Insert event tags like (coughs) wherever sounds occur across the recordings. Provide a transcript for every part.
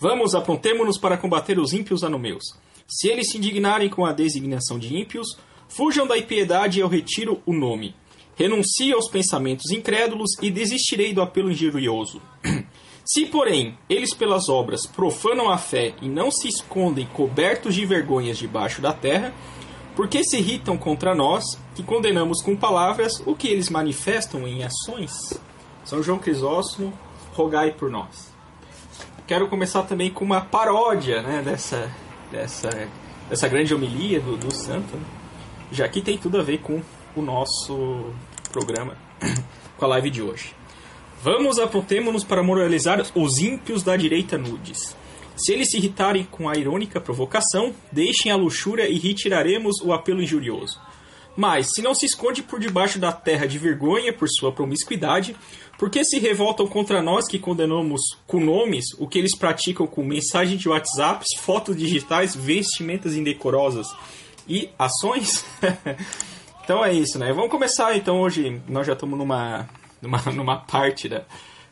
Vamos, aprontemo-nos para combater os ímpios anumeus. Se eles se indignarem com a designação de ímpios, fujam da impiedade e eu retiro o nome. Renuncie aos pensamentos incrédulos e desistirei do apelo injurioso. (clears throat) Se, porém, eles pelas obras profanam a fé e não se escondem cobertos de vergonhas debaixo da terra, porque se irritam contra nós, que condenamos com palavras o que eles manifestam em ações? São João Crisóstomo, rogai por nós. Quero começar também com uma paródia né, dessa, dessa, dessa grande homilia do, do santo, né? já que tem tudo a ver com o nosso programa, (clears throat) com a live de hoje. Vamos, aprontemo-nos para moralizar os ímpios da direita nudes. Se eles se irritarem com a irônica provocação, deixem a luxúria e retiraremos o apelo injurioso. Mas, se não se esconde por debaixo da terra de vergonha por sua promiscuidade, por que se revoltam contra nós que condenamos com nomes o que eles praticam com mensagens de WhatsApp, fotos digitais, vestimentas indecorosas e ações? (laughs) então é isso, né? Vamos começar então hoje. Nós já estamos numa, numa, (laughs) numa parte da,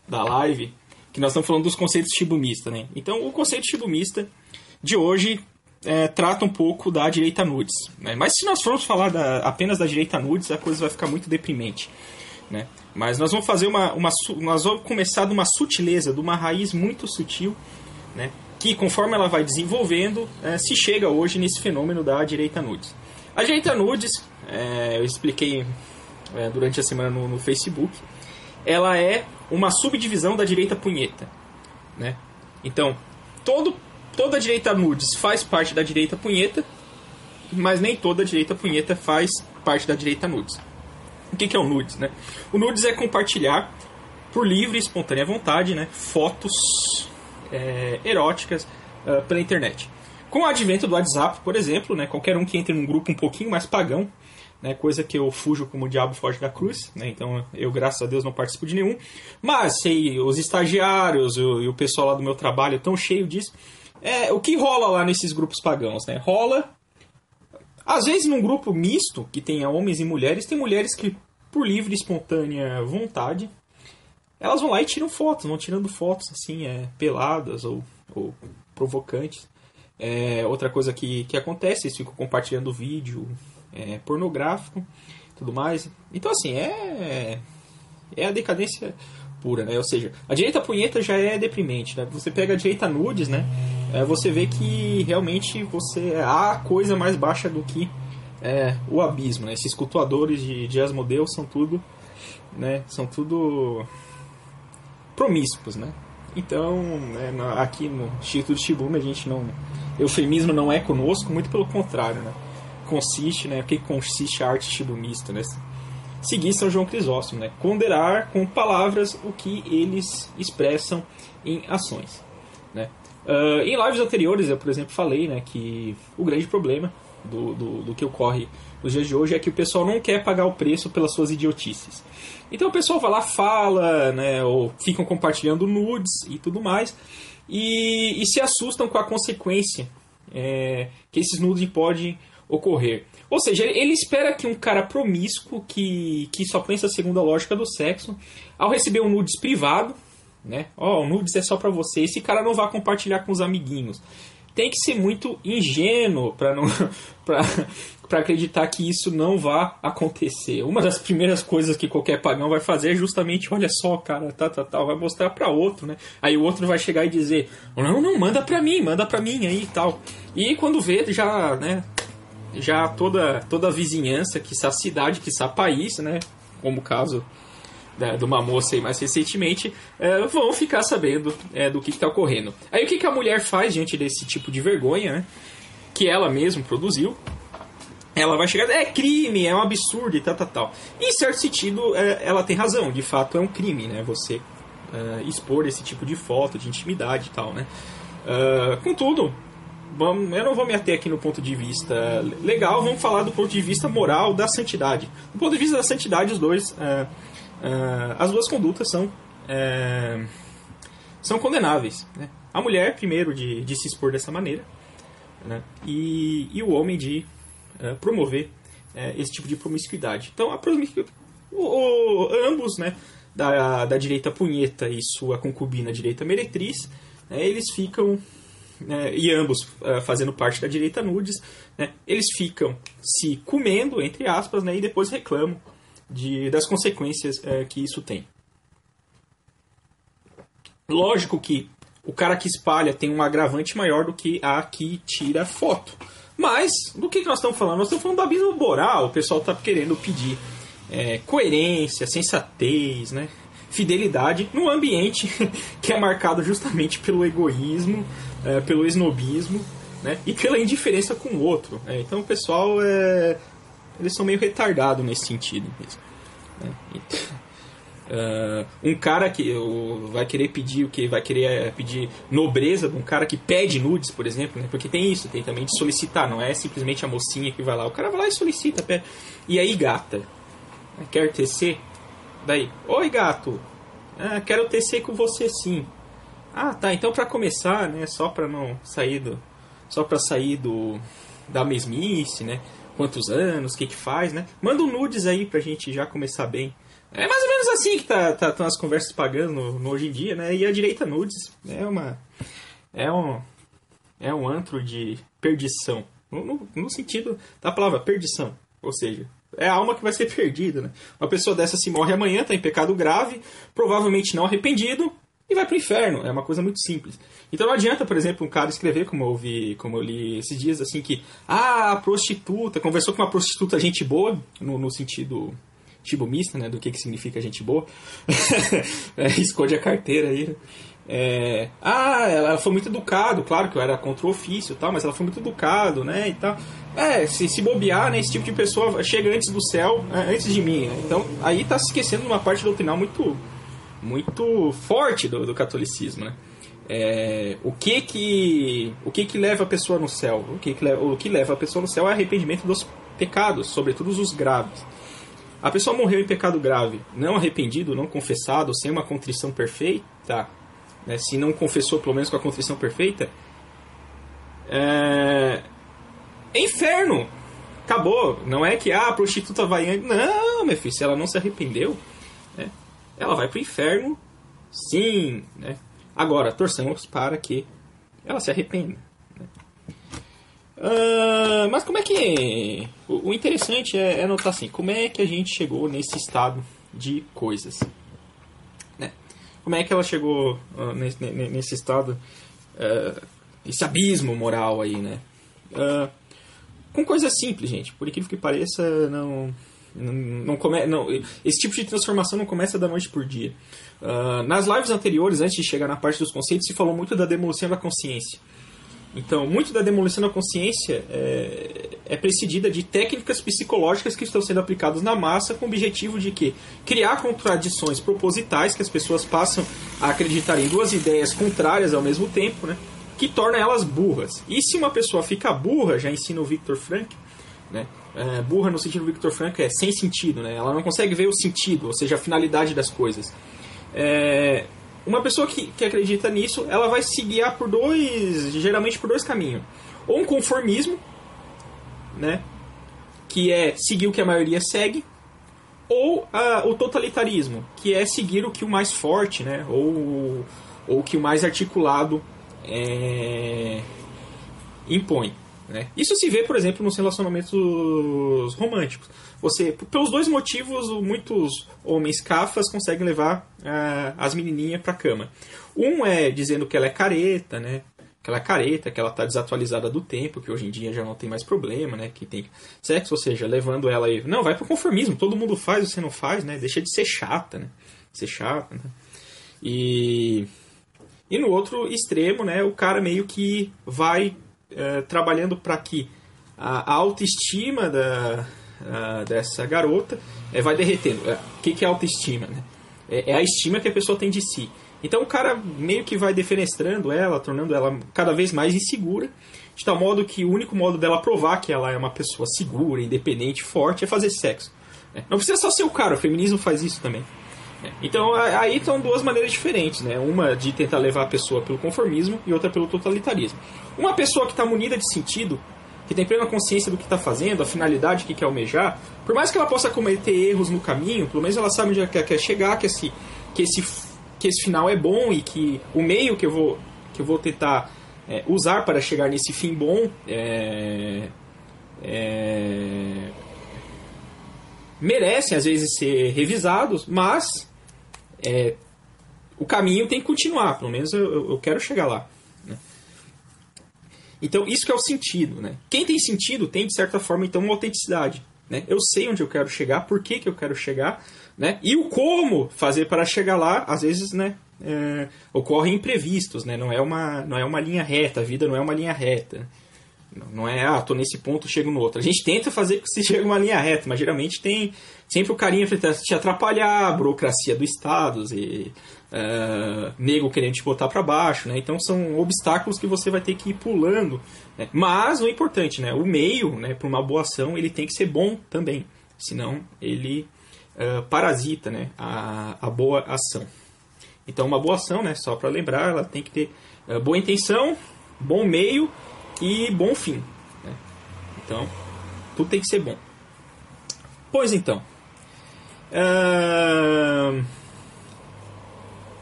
da live que nós estamos falando dos conceitos shibumista, né? Então, o conceito shibumista de hoje é, trata um pouco da direita nudes, né? Mas se nós formos falar da, apenas da direita nudes, a coisa vai ficar muito deprimente, né? Mas nós vamos fazer uma, uma nós vamos começar de uma sutileza, de uma raiz muito sutil, né? Que conforme ela vai desenvolvendo, é, se chega hoje nesse fenômeno da direita nudes. A direita nudes, é, eu expliquei é, durante a semana no, no Facebook, ela é uma subdivisão da direita punheta. Né? Então, todo, toda a direita nudes faz parte da direita punheta, mas nem toda a direita punheta faz parte da direita nudes. O que, que é o nudes? Né? O nudes é compartilhar por livre e espontânea vontade né, fotos é, eróticas uh, pela internet. Com o advento do WhatsApp, por exemplo, né, qualquer um que entre num grupo um pouquinho mais pagão né, coisa que eu fujo como o diabo foge da cruz, né, então eu, graças a Deus, não participo de nenhum. Mas, sei, os estagiários o, e o pessoal lá do meu trabalho estão cheio disso. É, o que rola lá nesses grupos pagãos? Né? Rola, às vezes, num grupo misto, que tenha homens e mulheres, tem mulheres que, por livre e espontânea vontade, elas vão lá e tiram fotos, vão tirando fotos assim, é, peladas ou, ou provocantes. É, outra coisa que, que acontece, eles ficam compartilhando vídeo é, pornográfico tudo mais. Então, assim, é, é a decadência pura, né? Ou seja, a direita punheta já é deprimente, né? Você pega a direita nudes, né? É, você vê que realmente você é a coisa mais baixa do que é, o abismo, né? Esses cultuadores de, de Asmodeus são tudo, né? São tudo promíscuos, né? Então, né, aqui no Instituto Shibumi a gente não... Eufemismo não é conosco, muito pelo contrário, né? consiste, né? O que consiste a arte shibumista, né? Seguir São João Crisóstomo, né? Condenar com palavras o que eles expressam em ações? Uh, em lives anteriores, eu, por exemplo, falei né, que o grande problema do, do, do, que ocorre nos dias de hoje é que o pessoal não quer pagar o preço pelas suas idiotices. Então o pessoal vai lá, fala, né, ou ficam compartilhando nudes e tudo mais, e, e se assustam com a consequência é, que esses nudes podem ocorrer. Ou seja, ele espera que um cara promíscuo, que, que só pensa segundo a lógica do sexo, ao receber um nudes privado, né? Ó, oh, o nudes é só para você, esse cara não vai compartilhar com os amiguinhos. Tem que ser muito ingênuo para não (laughs) para acreditar que isso não vá acontecer. Uma das primeiras coisas que qualquer pagão vai fazer é justamente, olha só, cara, tá, tá, tá, vai mostrar para outro, né? Aí o outro vai chegar e dizer, não, não, manda para mim, manda para mim aí e tal. E quando vê, já, né, já toda, toda a vizinhança, que a cidade, que a país, né? Como o caso da, de uma moça aí mais recentemente, é, vão ficar sabendo é, do que está ocorrendo. Aí o que, que a mulher faz diante desse tipo de vergonha, né? Que ela mesma produziu. Ela vai chegar, é crime, é um absurdo e tal, tal, tal. Em certo sentido, é, ela tem razão, de fato é um crime, né? Você é, expor esse tipo de foto, de intimidade e tal, né? Uh, contudo, vamos, eu não vou me ater aqui no ponto de vista legal, vamos falar do ponto de vista moral da santidade. Do ponto de vista da santidade, os dois, uh, uh, as duas condutas são, uh, são condenáveis. Né? A mulher, primeiro, de, de se expor dessa maneira, né? e, e o homem de promover esse tipo de promiscuidade. Então, a promiscuidade, o, o, ambos, né, da, da direita punheta e sua concubina direita meretriz, né, eles ficam né, e ambos uh, fazendo parte da direita nudes, né, eles ficam se comendo, entre aspas, né, e depois reclamam de, das consequências uh, que isso tem. Lógico que o cara que espalha tem um agravante maior do que a que tira foto. Mas, do que, que nós estamos falando? Nós estamos falando do abismo moral. O pessoal está querendo pedir é, coerência, sensatez, né? fidelidade no ambiente (laughs) que é marcado justamente pelo egoísmo, é, pelo esnobismo né? e pela indiferença com o outro. É, então o pessoal é, eles são meio retardados nesse sentido mesmo. Né? Então, Uh, (laughs) um cara que uh, vai querer pedir o que vai querer uh, pedir nobreza de um cara que pede nudes, por exemplo, né? porque tem isso, tem também de solicitar, não é simplesmente a mocinha que vai lá, o cara vai lá e solicita, pede. e aí gata, quer tecer? Daí, oi gato, ah, quero tecer com você sim. Ah, tá, então para começar, né, só para não sair do, só para sair do da mesmice, né? Quantos anos, o que que faz, né? Manda um nudes aí pra gente já começar bem. É mais ou menos assim que tá, tá, estão as conversas pagando no, no, hoje em dia, né? E a direita nudes é uma. É um. É um antro de perdição. No, no, no sentido da palavra perdição. Ou seja, é a alma que vai ser (laughs) perdida, né? Uma pessoa dessa se morre amanhã, tá em pecado grave, provavelmente não arrependido, e vai pro inferno. É uma coisa muito simples. Então não adianta, por exemplo, um cara escrever, como eu como eu li esses dias, assim, que ah, a prostituta, conversou com uma prostituta gente boa, no, no sentido tibumista, né, do que, que significa gente boa. (laughs) é, esconde a carteira aí. Né? É, ah, ela foi muito educado, claro que eu era contra o ofício e tal, mas ela foi muito educado, né, e tal. É, se, se bobear, né, esse tipo de pessoa chega antes do céu, é, antes de mim, né? Então, aí tá se esquecendo de uma parte doutrinal muito muito forte do, do catolicismo, né? É, o que que o que que leva a pessoa no céu? O que que leva, o que leva a pessoa no céu é arrependimento dos pecados, sobretudo os graves. A pessoa morreu em pecado grave, não arrependido, não confessado, sem uma contrição perfeita, né, se não confessou pelo menos com a contrição perfeita, é, é inferno. Acabou. Não é que ah, a prostituta vai. Não, meu filho, se ela não se arrependeu, ela vai pro inferno, sim. Né? Agora, torçamos para que ela se arrependa. Uh, mas como é que. O, o interessante é, é, notar assim: como é que a gente chegou nesse estado de coisas? Né? Como é que ela chegou uh, nesse, nesse, estado, uh, esse abismo moral aí, né? com coisas simples, gente. Por incrível que pareça, não. Não, come, não, esse tipo de transformação não começa da noite por dia. nas lives anteriores, antes de chegar na parte dos conceitos, se falou muito da demolição da consciência. Então, muito da demolição da consciência é, é precedida de técnicas psicológicas que estão sendo aplicadas na massa com o objetivo de que criar contradições propositais que as pessoas passam a acreditar em duas ideias contrárias ao mesmo tempo, né? Que torna elas burras. E se uma pessoa fica burra, já ensina o Victor Frank, né? É, burra no sentido do Victor Frank é sem sentido, né? Ela não consegue ver o sentido, ou seja, a finalidade das coisas. É, uma pessoa que, que acredita nisso, ela vai se guiar por dois, geralmente por dois caminhos. Ou um conformismo, né? Que é seguir o que a maioria segue, ou o totalitarismo, que é seguir o que o mais forte, né? Ou, ou o que o mais articulado é, impõe. Né? Isso se vê, por exemplo, nos relacionamentos românticos. Você, pelos dois motivos, muitos homens cafas conseguem levar uh, as menininhas para cama. Um é dizendo que ela é careta, né? Que ela é careta, que ela está desatualizada do tempo, que hoje em dia já não tem mais problema, né? Que tem sexo, ou seja, levando ela aí. Não, vai pro conformismo, todo mundo faz, você não faz, né? Deixa de ser chata, né? Ser chata, né? E. E no outro extremo, né, o cara meio que vai é, trabalhando para que a, autoestima da, a, dessa garota é, vai derretendo. É, o que, que é autoestima? Né? É, é, a estima que a pessoa tem de si. Então o cara meio que vai defenestrando ela, tornando ela cada vez mais insegura, de tal modo que o único modo dela provar que ela é uma pessoa segura, independente, forte, é fazer sexo. Né? Não precisa só ser o cara, o feminismo faz isso também. Então aí estão duas maneiras diferentes, né? Uma de tentar levar a pessoa pelo conformismo e outra pelo totalitarismo. Uma pessoa que está munida de sentido, que tem plena consciência do que está fazendo, a finalidade que quer almejar, por mais que ela possa cometer erros no caminho, pelo menos ela sabe onde ela quer chegar, que esse, que esse, que esse final é bom e que o meio que eu vou que eu vou tentar é, usar para chegar nesse fim bom. É, é, merecem às vezes ser revisados, mas é, o caminho tem que continuar, pelo menos eu, eu quero chegar lá. Né? Então, isso que é o sentido. Né? Quem tem sentido tem, de certa forma, então, uma autenticidade. Né? Eu sei onde eu quero chegar, por que, que eu quero chegar, né? e o como fazer para chegar lá, às vezes, né, é, ocorrem imprevistos, né? não, é uma, não é uma linha reta, a vida não é uma linha reta. Não é, ah, tô nesse ponto, chego no outro. A gente tenta fazer que se chegue uma linha reta, mas geralmente tem sempre o carinha para te atrapalhar, a burocracia do Estado, e uh, nego querendo te botar para baixo, né? Então são obstáculos que você vai ter que ir pulando. Né? Mas o importante, né? O meio, né, para uma boa ação, ele tem que ser bom também, senão ele uh, parasita, né, a, a boa ação. Então uma boa ação, né, só para lembrar, ela tem que ter uh, boa intenção, bom meio e bom fim. Né? Então, tudo tem que ser bom. Pois então. Uh...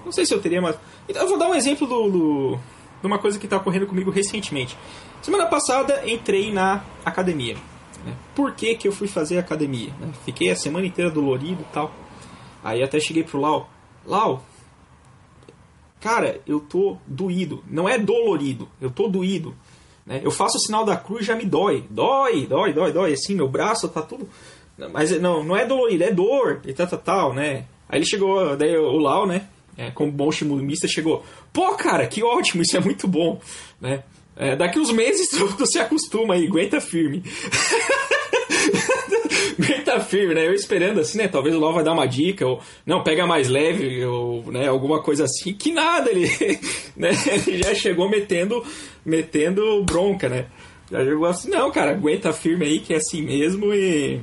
Não sei se eu teria mais. Então, eu vou dar um exemplo do, do, de uma coisa que está ocorrendo comigo recentemente. Semana passada entrei na academia. Né? Por que, que eu fui fazer academia? Né? Fiquei a semana inteira dolorido e tal. Aí até cheguei pro Lau. Lau, cara, eu tô doído. Não é dolorido, eu tô doído. Né? Eu faço o sinal da cruz já me dói. Dói, dói, dói, dói. Assim, meu braço tá tudo. Mas não, não é dolorido, é dor e tal, tal, tal, né? Aí ele chegou, daí o Lau, né? É, como bom chimulmista, chegou. Pô, cara, que ótimo, isso é muito bom, né? É, daqui uns meses (laughs) tu, tu se acostuma aí, aguenta firme. (laughs) aguenta firme, né? Eu esperando assim, né? Talvez o Lau vai dar uma dica, ou não, pega mais leve, ou né, alguma coisa assim. Que nada, ele, (laughs) né? ele já chegou metendo, metendo bronca, né? Já chegou assim, não, cara, aguenta firme aí, que é assim mesmo e.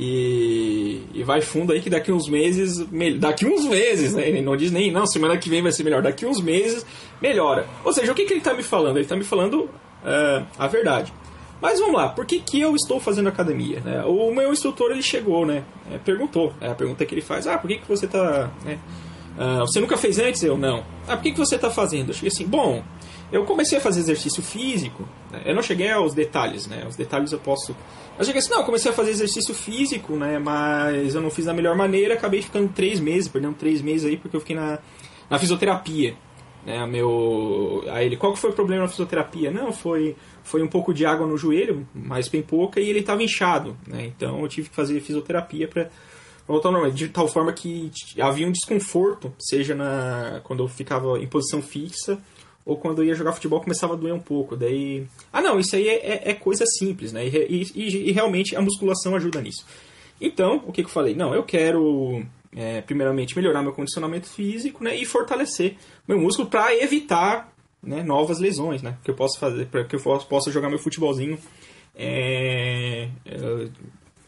E, e vai fundo aí que daqui uns meses. Daqui uns meses, né? Ele não diz nem, não, semana que vem vai ser melhor. Daqui uns meses melhora. Ou seja, o que, que ele está me falando? Ele está me falando uh, a verdade. Mas vamos lá, por que, que eu estou fazendo academia? Né? O meu instrutor ele chegou, né? É, perguntou. É a pergunta que ele faz: Ah, por que, que você está. Né? Uh, você nunca fez antes? Eu não. Ah, por que, que você está fazendo? Eu cheguei assim: Bom, eu comecei a fazer exercício físico. Né? Eu não cheguei aos detalhes, né? Os detalhes eu posso. Eu cheguei assim: Não, eu comecei a fazer exercício físico, né? Mas eu não fiz da melhor maneira. Acabei ficando três meses, perdendo três meses aí porque eu fiquei na, na fisioterapia. Né, meu, aí ele, qual que foi o problema na fisioterapia? Não, foi, foi um pouco de água no joelho, mas bem pouca, e ele estava inchado. Né, então eu tive que fazer fisioterapia para voltar ao normal, de tal forma que havia um desconforto, seja na, quando eu ficava em posição fixa ou quando eu ia jogar futebol começava a doer um pouco. Daí, ah não, isso aí é, é, é coisa simples, né? E, e, e, realmente a musculação ajuda nisso. Então, o que, que eu falei? Não, eu quero é, primeiramente melhorar meu condicionamento físico né, e fortalecer meu músculo para evitar né, novas lesões, né? Que eu possa fazer, para que eu possa jogar meu futebolzinho é, é,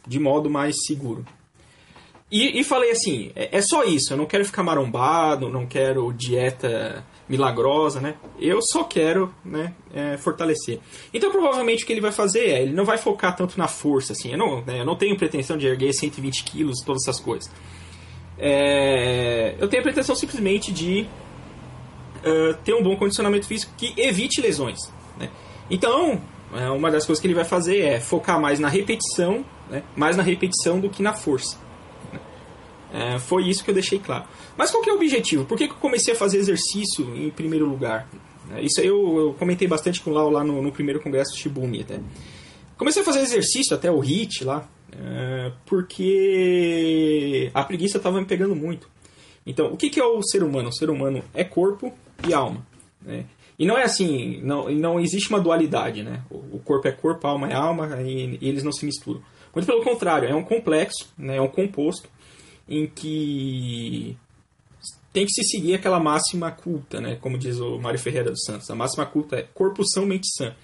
de modo mais seguro. E, e falei assim, é, é, só isso, eu não quero ficar marombado, não quero dieta milagrosa, né? Eu só quero né, é, fortalecer. Então provavelmente o que ele vai fazer é, ele não vai focar tanto na força, assim, eu não, né, eu não tenho pretensão de erguer 120 quilos, todas essas coisas. É, eu tenho a pretensão simplesmente de uh, ter um bom condicionamento físico que evite lesões. Né? Então, é, uma das coisas que ele vai fazer é focar mais na repetição, né? mais na repetição do que na força. Né? É, foi isso que eu deixei claro. Mas qual que é o objetivo? Por que, que eu comecei a fazer exercício em primeiro lugar? É, isso aí eu, eu, comentei bastante com o Lau lá no, no primeiro congresso Shibumi até. Comecei a fazer exercício até o HIT lá, é, porque a preguiça estava me pegando muito. Então, o que, que é o ser humano? O ser humano é corpo e alma. Né? E não é assim, não, não existe uma dualidade, né? O corpo é corpo, a alma é alma, e, e eles não se misturam. Muito pelo contrário, é um complexo, né? é um composto em que tem que se seguir aquela máxima culta, né? Como diz o Mário Ferreira dos Santos. A máxima culta é corpo são, mente sã.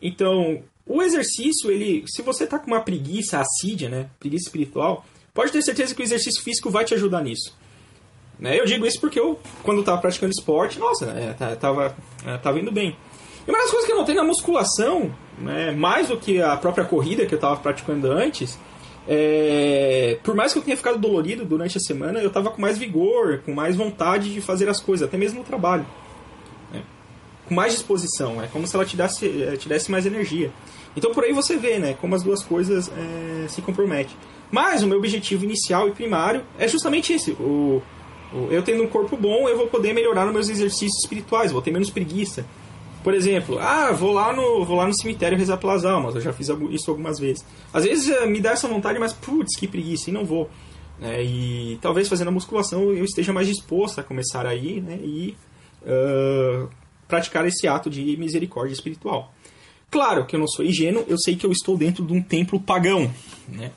Então, o exercício, ele, se você tá com uma preguiça assídia, né, preguiça espiritual, pode ter certeza que o exercício físico vai te ajudar nisso. Né? Eu digo isso porque eu, quando estava praticando esporte, nossa, é, tava, é, tava indo bem. E uma das coisas que eu notei na musculação, né, mais do que a própria corrida que eu estava praticando antes, é, por mais que eu tenha ficado dolorido durante a semana, eu estava com mais vigor, com mais vontade de fazer as coisas, até mesmo no trabalho. Né? com mais disposição, é como se ela te desse, eh, te desse mais energia. Então por aí você vê, né, como as duas coisas é, se comprometem. Mas o meu objetivo inicial e primário é justamente esse. O, o, eu tendo um corpo bom, eu vou poder melhorar nos meus exercícios espirituais, vou ter menos preguiça. Por exemplo, ah, vou lá no, vou lá no cemitério rezar pelas almas, eu já fiz isso algumas vezes. Às vezes eh, me dá essa vontade, mas putz, que preguiça, e não vou. É, e talvez fazendo a musculação eu esteja mais disposto a começar aí né, e uh, praticar esse ato de misericórdia espiritual. Claro que eu não sou ingênuo, eu sei que eu estou dentro de um templo pagão, né?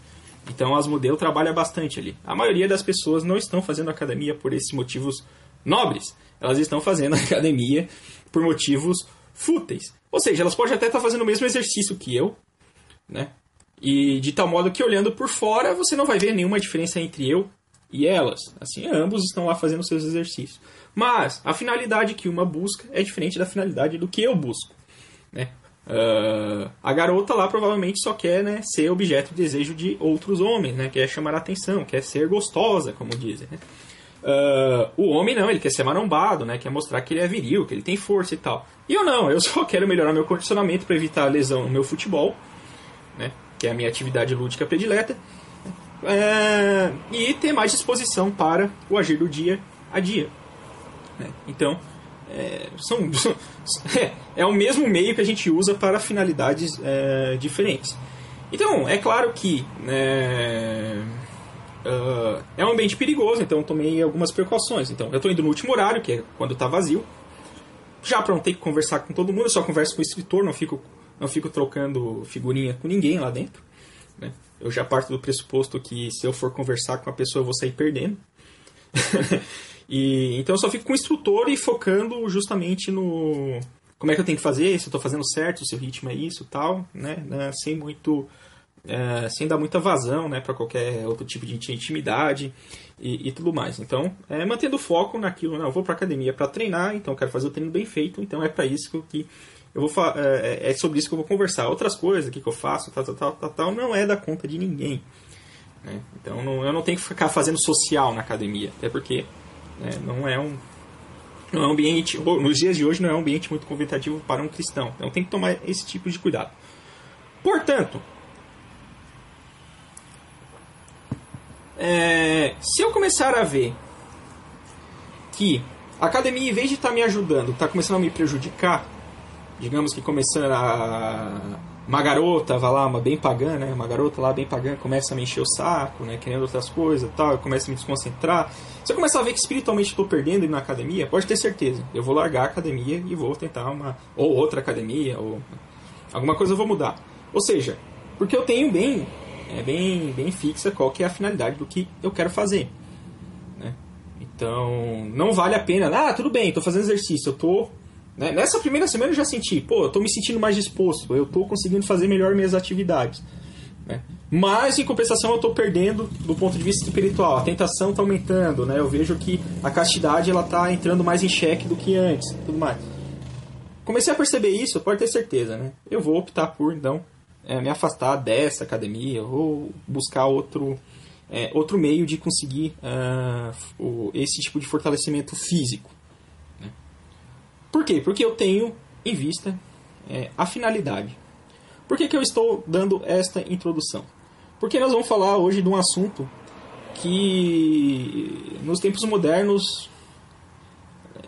Então as modelos trabalha bastante ali. A maioria das pessoas não estão fazendo academia por esses motivos nobres. Elas estão fazendo (laughs) academia por motivos fúteis. Ou seja, elas podem até estar fazendo o mesmo exercício que eu, né? E de tal modo que olhando por fora, você não vai ver nenhuma diferença entre eu e elas. Assim, ambos estão lá fazendo seus exercícios. Mas a finalidade que uma busca é diferente da finalidade do que eu busco. Né? Uh, a garota lá provavelmente só quer né, ser objeto de desejo de outros homens, né? quer chamar a atenção, quer ser gostosa, como dizem. Né? Uh, o homem não, ele quer ser marombado, né? quer mostrar que ele é viril, que ele tem força e tal. E eu não, eu só (laughs) quero melhorar meu condicionamento para evitar lesão no meu futebol, né? que é a minha atividade lúdica predileta, uh, e ter mais disposição para o agir do dia a dia. Né? Então, é, (laughs) são, é, é, o mesmo meio que a gente usa para finalidades é, diferentes. Então, é claro que é, uh, é um ambiente perigoso, então tomei algumas precauções. Então, eu estou indo no último horário, que é quando está vazio. Já ter que conversar com todo mundo, eu só converso com o escritor, não fico, não fico trocando figurinha com ninguém lá dentro. Né? Eu já parto do pressuposto que se eu for conversar com a pessoa, eu vou sair perdendo. (laughs) E, então eu só fico com o instrutor e focando justamente no como é que eu tenho que fazer, se eu estou fazendo certo, se o ritmo é isso tal, né? né sem muito. É, sem dar muita vazão né, para qualquer outro tipo de intimidade e, e tudo mais. Então, é, mantendo o foco naquilo, né, eu vou para academia para treinar, então eu quero fazer o treino bem feito, então é para isso que eu vou é, é, sobre isso que eu vou conversar. Outras coisas, o que, que eu faço, tal, tal, tal, tal, não é da conta de ninguém. Né? Então não, eu não tenho que ficar fazendo social na academia, até porque né? Não é um não é um ambiente, nos dias de hoje não é um ambiente muito convidativo para um cristão. Então tem que tomar esse tipo de cuidado. Portanto, é, se eu começar a ver que a academia, em vez de estar tá me ajudando, está começando a me prejudicar, digamos que começando a uma garota, vai lá, uma bem pagã, né? Uma garota lá bem pagã começa a me encher o saco, né? Querendo outras coisas tal, eu começo a me desconcentrar. Se eu começar a ver que espiritualmente estou perdendo na academia, pode ter certeza. Eu vou largar a academia e vou tentar uma. ou outra academia, ou. alguma coisa eu vou mudar. Ou seja, porque eu tenho bem. É bem, bem fixa qual que é a finalidade do que eu quero fazer. Né? Então, não vale a pena. Ah, tudo bem, estou fazendo exercício, eu estou né? Nessa primeira semana eu já senti, pô, eu tô me sentindo mais disposto, eu tô conseguindo fazer melhor minhas atividades. Né? Mas, em compensação, eu tô perdendo do ponto de vista espiritual. A tentação tá aumentando, né? Eu vejo que a castidade ela tá entrando mais em xeque do que antes, tudo mais. Comecei a perceber isso, pode ter certeza, né? Eu vou optar por, então, é, me afastar dessa academia ou buscar outro, é, outro meio de conseguir uh, o, esse tipo de fortalecimento físico. Por quê? Porque eu tenho em vista é, a finalidade. Por que, que eu estou dando esta introdução? Porque nós vamos falar hoje de um assunto que nos tempos modernos,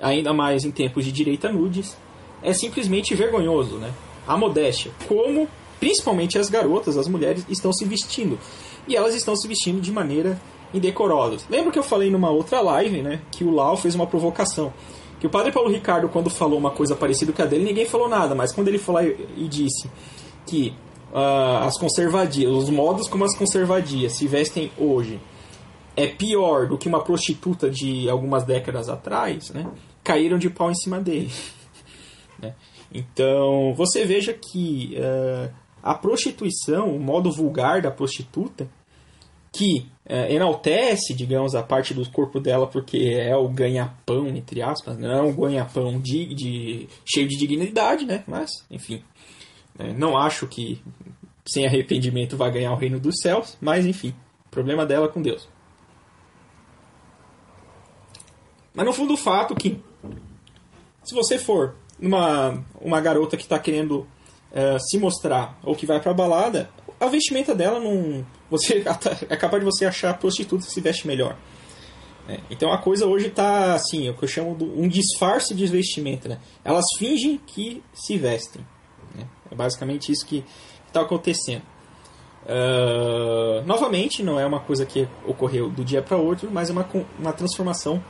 ainda mais em tempos de direita nudes, é simplesmente vergonhoso, né? A modéstia. Como, principalmente as garotas, as mulheres, estão se vestindo. E elas estão se vestindo de maneira indecorosa. Lembra que eu falei numa outra live, né? Que o Lau fez uma provocação que o padre Paulo Ricardo, quando falou uma coisa parecida com a dele, ninguém falou nada, mas quando ele falou e disse que uh, as conservadias, os modos como as conservadias se vestem hoje é pior do que uma prostituta de algumas décadas atrás, né, caíram de pau em cima dele. (laughs) né? Então, você veja que uh, a prostituição, o modo vulgar da prostituta, que é, enaltece, digamos, a parte do corpo dela porque é o ganha-pão, entre aspas, não é um ganha-pão de, de, cheio de dignidade, né? Mas, enfim, é, não acho que sem arrependimento vai ganhar o reino dos céus, mas enfim, problema dela com Deus. Mas no fundo o fato que, se você for uma, uma garota que está querendo uh, se mostrar ou que vai pra balada, a vestimenta dela não. Você (laughs) é capaz de você achar prostituta que se veste melhor. É, então a coisa hoje está assim, é o que eu chamo de um disfarce de vestimenta. Né? Elas fingem que se vestem. Né? É basicamente isso que está acontecendo. Uh, novamente, não é uma coisa que ocorreu do dia para outro, mas é uma, uma transformação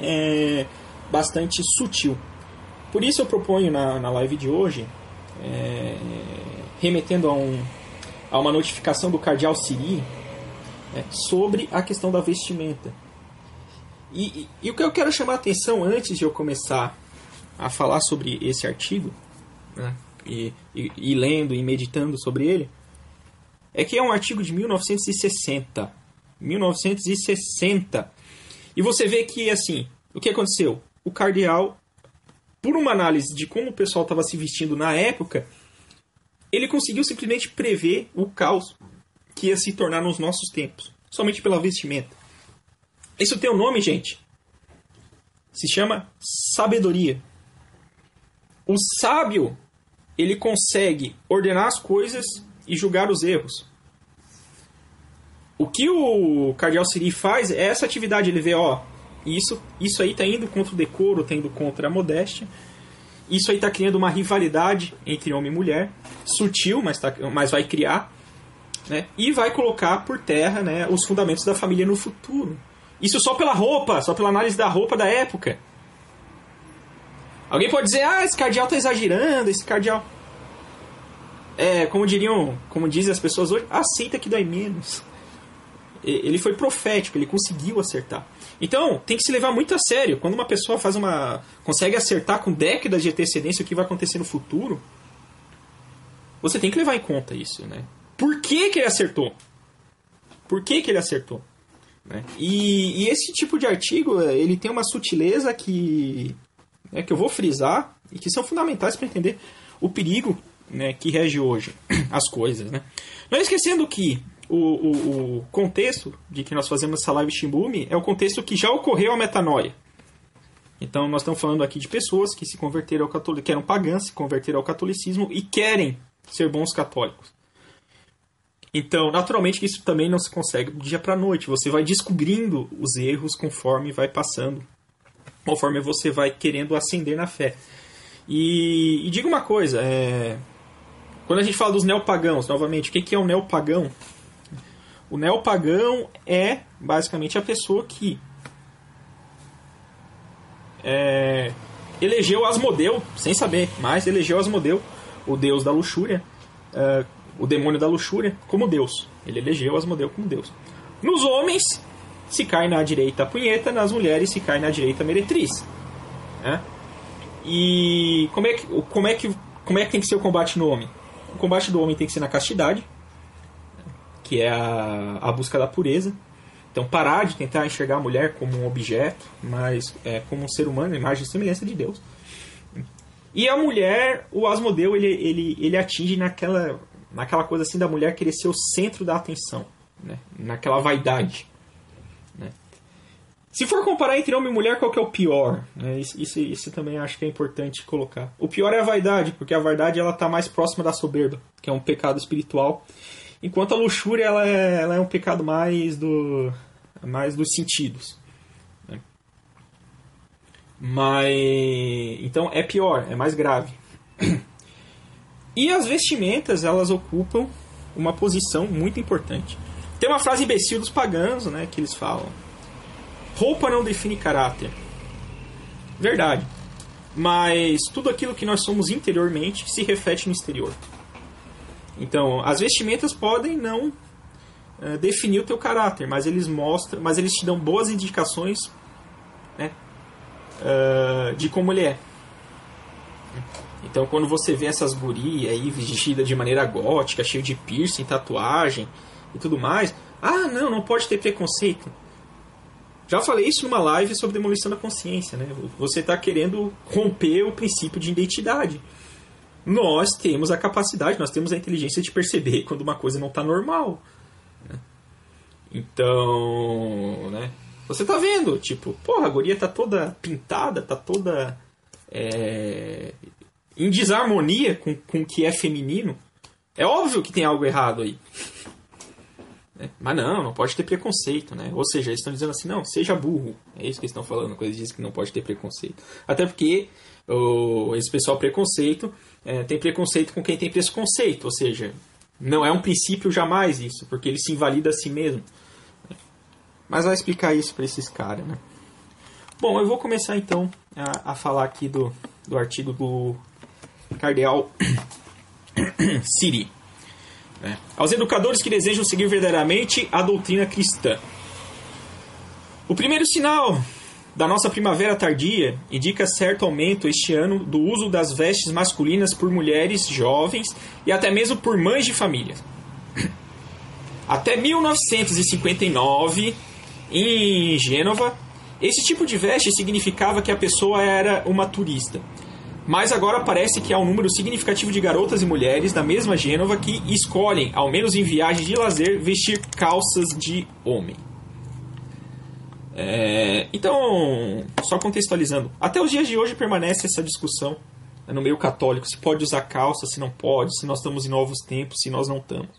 é, bastante sutil. Por isso eu proponho na, na live de hoje, é, remetendo a, um, a uma notificação do cardeal Siri, é, sobre a questão da vestimenta. E, e, e, o que eu quero chamar a atenção antes de eu começar a falar sobre esse artigo, né, e, e, e lendo e meditando sobre ele, é que é um artigo de 1960. 1960. E você vê que, assim, o que aconteceu? O cardeal, por uma análise de como o pessoal estava se vestindo na época, ele conseguiu simplesmente prever o caos que ia se tornar nos nossos tempos, somente pela vestimenta. Isso tem um nome, gente. Se chama sabedoria. O sábio, ele consegue ordenar as coisas e julgar os erros. O que o Cardeal Siri faz é essa atividade, ele vê, ó, isso, isso aí tá indo contra o decoro, tá indo contra a modéstia. Isso aí tá criando uma rivalidade entre homem e mulher, sutil, mas, tá, mas vai criar, né? E vai colocar por terra, né, os fundamentos da família no futuro. Isso só pela roupa, só pela análise da roupa da época. Alguém pode dizer, ah, esse cardeal tá exagerando, esse cardeal. É, como diriam, como dizem as pessoas hoje, aceita que dói menos. Ele foi profético, ele conseguiu acertar. Então, tem que se levar muito a sério. Quando uma pessoa faz uma. consegue acertar com décadas de antecedência o que vai acontecer no futuro, você tem que levar em conta isso, né? Por que, que ele acertou? Por que, que ele acertou? Né? E, e, esse tipo de artigo, ele tem uma sutileza que, né, que eu vou frisar e que são fundamentais para entender o perigo né, que rege hoje as coisas. Né? Não esquecendo que o, o, o, contexto de que nós fazemos essa live Shimbume é o contexto que já ocorreu a metanoia. Então nós estamos falando aqui de pessoas que se converteram ao que eram pagãs, se converteram ao catolicismo e querem ser bons católicos. Então, naturalmente, isso também não se consegue do dia para noite. Você vai descobrindo os erros conforme vai passando, conforme você vai querendo ascender na fé. E, e diga uma coisa, é... quando a gente fala dos neopagãos, novamente, o que é um neopagão? O neopagão é basicamente a pessoa que é... elegeu Asmodeu, sem saber, mas elegeu Asmodeu, o deus da luxúria, é o demônio da luxúria como Deus. Ele elegeu Asmodeu como Deus. Nos homens, se cai na direita a punheta, nas mulheres se cai na direita a meretriz. Né? E como é, que, como, é que, como é que tem que ser o combate no homem? O combate do homem tem que ser na castidade, que é a, a busca da pureza. Então, parar de tentar enxergar a mulher como um objeto, mas é, como um ser humano, imagem e semelhança de Deus. E a mulher, o Asmodeu, ele, ele, ele atinge naquela naquela coisa assim da mulher querer ser o centro da atenção, né? naquela vaidade. Né? Se for comparar entre homem e mulher, qual que é o pior? Né? Isso, isso, isso, também acho que é importante colocar. O pior é a vaidade, porque a vaidade ela está mais próxima da soberba, que é um pecado espiritual, enquanto a luxúria ela é, ela é um pecado mais do mais dos sentidos. Né? Mas então é pior, é mais grave. E as vestimentas, elas ocupam uma posição muito importante. Tem uma frase imbecil dos pagãos, né, que eles falam: roupa não define caráter. Verdade. Mas tudo aquilo que nós somos interiormente se reflete no exterior. Então, as vestimentas podem não uh, definir o teu caráter, mas eles mostram, mas eles te dão boas indicações né, uh, de como ele é. Então quando você vê essas gurias aí vestidas de maneira gótica, cheio de piercing, tatuagem e tudo mais, ah não, não pode ter preconceito. Já falei isso numa live sobre demolição da consciência, né? Você está querendo romper o princípio de identidade. Nós temos a capacidade, nós temos a inteligência de perceber quando uma coisa não está normal. Né? Então, né? Você tá vendo, tipo, porra, a guria tá toda pintada, tá toda é, em desarmonia com, com o que é feminino, é óbvio que tem algo errado aí. É, mas não, não pode ter preconceito, né? Ou seja, eles estão dizendo assim, não, seja burro. É isso que eles estão falando quando eles dizem que não pode ter preconceito. Até porque esse pessoal preconceito é, tem preconceito com quem tem preconceito. Ou seja, não é um princípio jamais isso, porque ele se invalida a si mesmo. Mas vai explicar isso para esses caras, né? Bom, eu vou começar então a, a falar aqui do, do artigo do Cardeal (coughs) Siri. Né? Aos educadores que desejam seguir verdadeiramente a doutrina cristã. O primeiro sinal da nossa primavera tardia indica certo aumento este ano do uso das vestes masculinas por mulheres jovens e até mesmo por mães de família. (clears throat) Até 1959, em Gênova, esse tipo de veste significava que a pessoa era uma turista. Mas agora parece que há um número significativo de garotas e mulheres da mesma Gênova que escolhem, ao menos em viagens de lazer, vestir calças de homem. É, então, só contextualizando, até os dias de hoje permanece essa discussão né, no meio católico: se pode usar calça, se não pode, se nós estamos em novos tempos, se nós não estamos.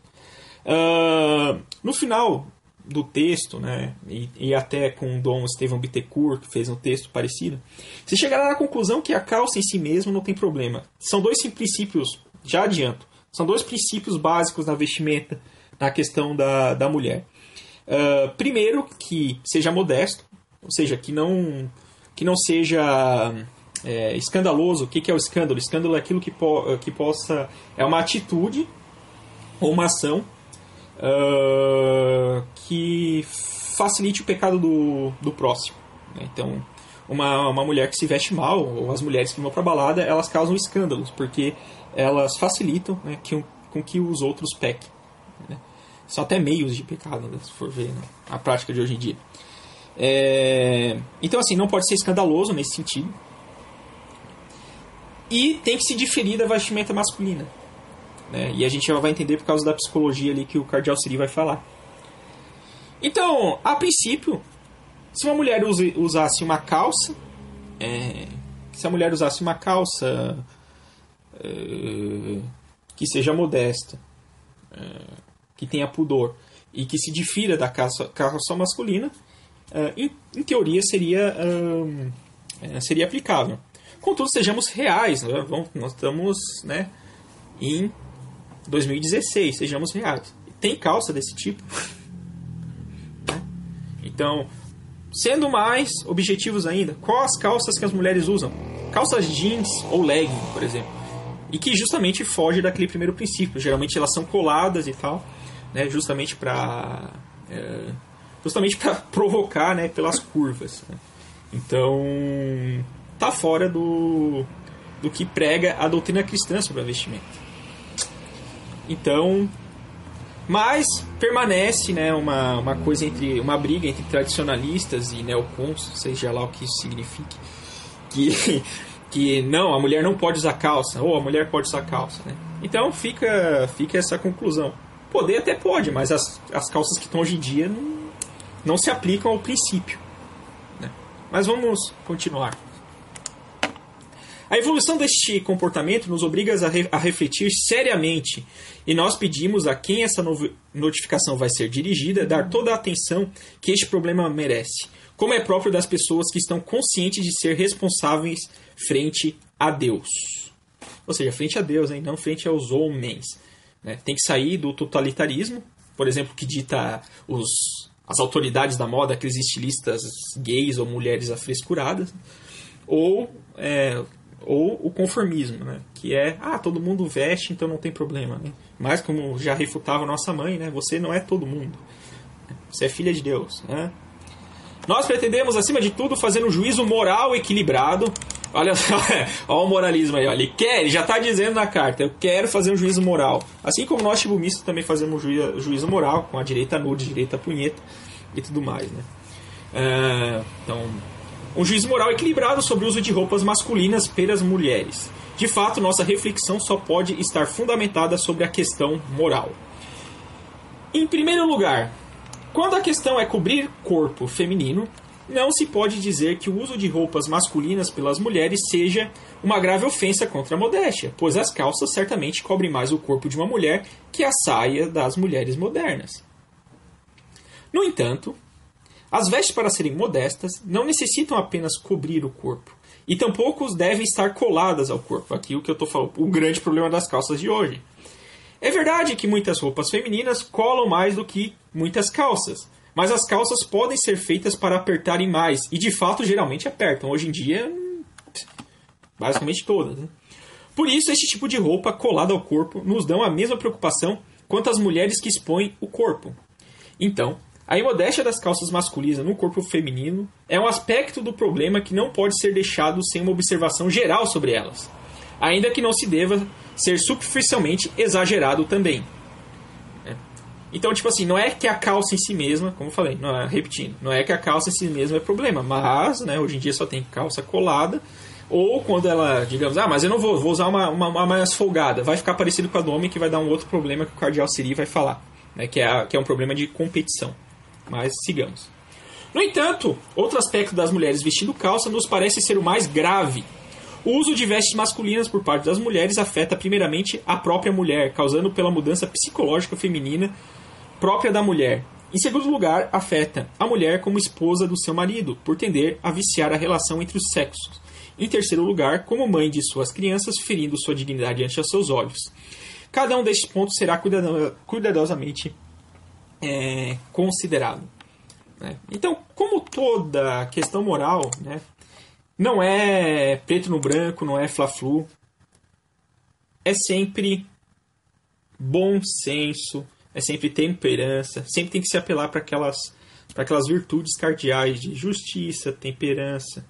Uh, no final do texto, né, e, e, até com o Dom Estevão Bittencourt, que fez um texto parecido, se chegará à conclusão que a calça em si mesmo não tem problema. São dois princípios, já adianto, são dois princípios básicos na vestimenta, na questão da, da mulher. Uh, primeiro, que seja modesto, ou seja, que não, que não seja é, escandaloso. O que, que é o escândalo? O escândalo é aquilo que, po que possa. É uma atitude ou uma ação uh, que facilite o pecado do, do próximo. Né? Então, uma, uma mulher que se veste mal, ou as mulheres que vão para balada, elas causam escândalos, porque elas facilitam né, que, com que os outros pequem. Né? São até meios de pecado, né, se for ver né, a prática de hoje em dia. É... Então, assim, não pode ser escandaloso nesse sentido. E tem que se diferir da vestimenta masculina. Né? E a gente já vai entender por causa da psicologia ali que o Cardial Siri vai falar. Então, a princípio, se uma mulher usasse uma calça, é... se a mulher usasse uma calça é... que seja modesta, é que tenha pudor e que se difira da carroça masculina, uh, em, em, teoria seria, uh, seria aplicável. Contudo, sejamos reais, né? nós estamos né, em 2016, sejamos reais. Tem calça desse tipo? né? Então, sendo mais objetivos ainda, quais as calças que as mulheres usam? Calças jeans ou legging, por exemplo. E que justamente foge daquele primeiro princípio. Geralmente elas são coladas e tal né, justamente para é, justamente para (laughs) provocar, né, pelas curvas. Né? Então, tá fora do do que prega a doutrina cristã sobre a vestimenta. Então, mas permanece, né, uma, uma coisa entre uma briga entre tradicionalistas e neocons, seja lá o que isso signifique, que (laughs) que não, a mulher não pode usar calça, ou a mulher pode usar calça, né? Então fica fica essa conclusão. Poder até pode, mas as, as calças que estão hoje em dia não, não se aplicam ao princípio. Né? Mas vamos continuar. A evolução deste comportamento nos obriga a, re a, refletir seriamente e nós pedimos a quem essa notificação vai ser dirigida dar toda a atenção que este problema merece, como é próprio das pessoas que estão conscientes de ser responsáveis frente a Deus. Ou seja, frente a Deus, hein? não frente aos homens. Né? Tem que sair do totalitarismo, por exemplo, que dita os, as autoridades da moda, aqueles estilistas gays ou mulheres afrescuradas, ou, é, ou o conformismo, né? que é, ah, todo mundo veste, então não tem problema. Né? Mas, como já refutava nossa mãe, né? você não é todo mundo. Você é filha de Deus. Né? Nós pretendemos, acima de tudo, fazer um juízo moral equilibrado Olha olha (laughs) o moralismo aí. Olha. Ele quer, ele já está dizendo na carta, eu quero fazer um juízo moral. Assim como nós, chibumistas, também fazemos um juízo moral, com a direita nude, direita punheta e tudo mais. Né? É, então, um juízo moral equilibrado sobre o uso de roupas masculinas pelas mulheres. De fato, nossa reflexão só pode estar fundamentada sobre a questão moral. Em primeiro lugar, quando a questão é cobrir corpo feminino, não se pode dizer que o uso de roupas masculinas pelas mulheres seja uma grave ofensa contra a modéstia, pois as calças certamente cobrem mais o corpo de uma mulher que a saia das mulheres modernas. No entanto, as vestes para serem modestas não necessitam apenas cobrir o corpo, e tampouco devem estar coladas ao corpo. Aqui o que eu estou falando, o grande problema das calças de hoje. É verdade que muitas roupas femininas colam mais do que muitas calças, mas as calças podem ser feitas para apertarem mais, e de fato geralmente apertam. Hoje em dia, basicamente todas. Né? Por isso, esse tipo de roupa colada ao corpo nos dão a mesma preocupação quanto as mulheres que expõem o corpo. Então, a imodéstia das calças masculinas no corpo feminino é um aspecto do problema que não pode ser deixado sem uma observação geral sobre elas, ainda que não se deva ser superficialmente exagerado também. Então, tipo assim, não é que a calça em si mesma, como eu falei, não é, repetindo, não é que a calça em si mesma é problema, mas né, hoje em dia só tem calça colada, ou quando ela, digamos, ah, mas eu não vou, vou usar uma, uma, uma mais folgada, vai ficar parecido com a do homem que vai dar um outro problema que o cardeal Siri vai falar, né, que, é, que é um problema de competição. Mas sigamos. No entanto, outro aspecto das mulheres vestindo calça nos parece ser o mais grave. O uso de vestes masculinas por parte das mulheres afeta primeiramente a própria mulher, causando pela mudança psicológica feminina própria da mulher. Em segundo lugar, afeta a mulher como esposa do seu marido, por tender a viciar a relação entre os sexos. Em terceiro lugar, como mãe de suas crianças, ferindo sua dignidade ante seus olhos. Cada um destes pontos será cuidadosamente é, considerado. Né? Então, como toda questão moral né, não é preto no branco, não é fla-flu, é sempre bom senso, é sempre temperança, sempre tem que se apelar para aquelas, aquelas virtudes cardeais de justiça, temperança,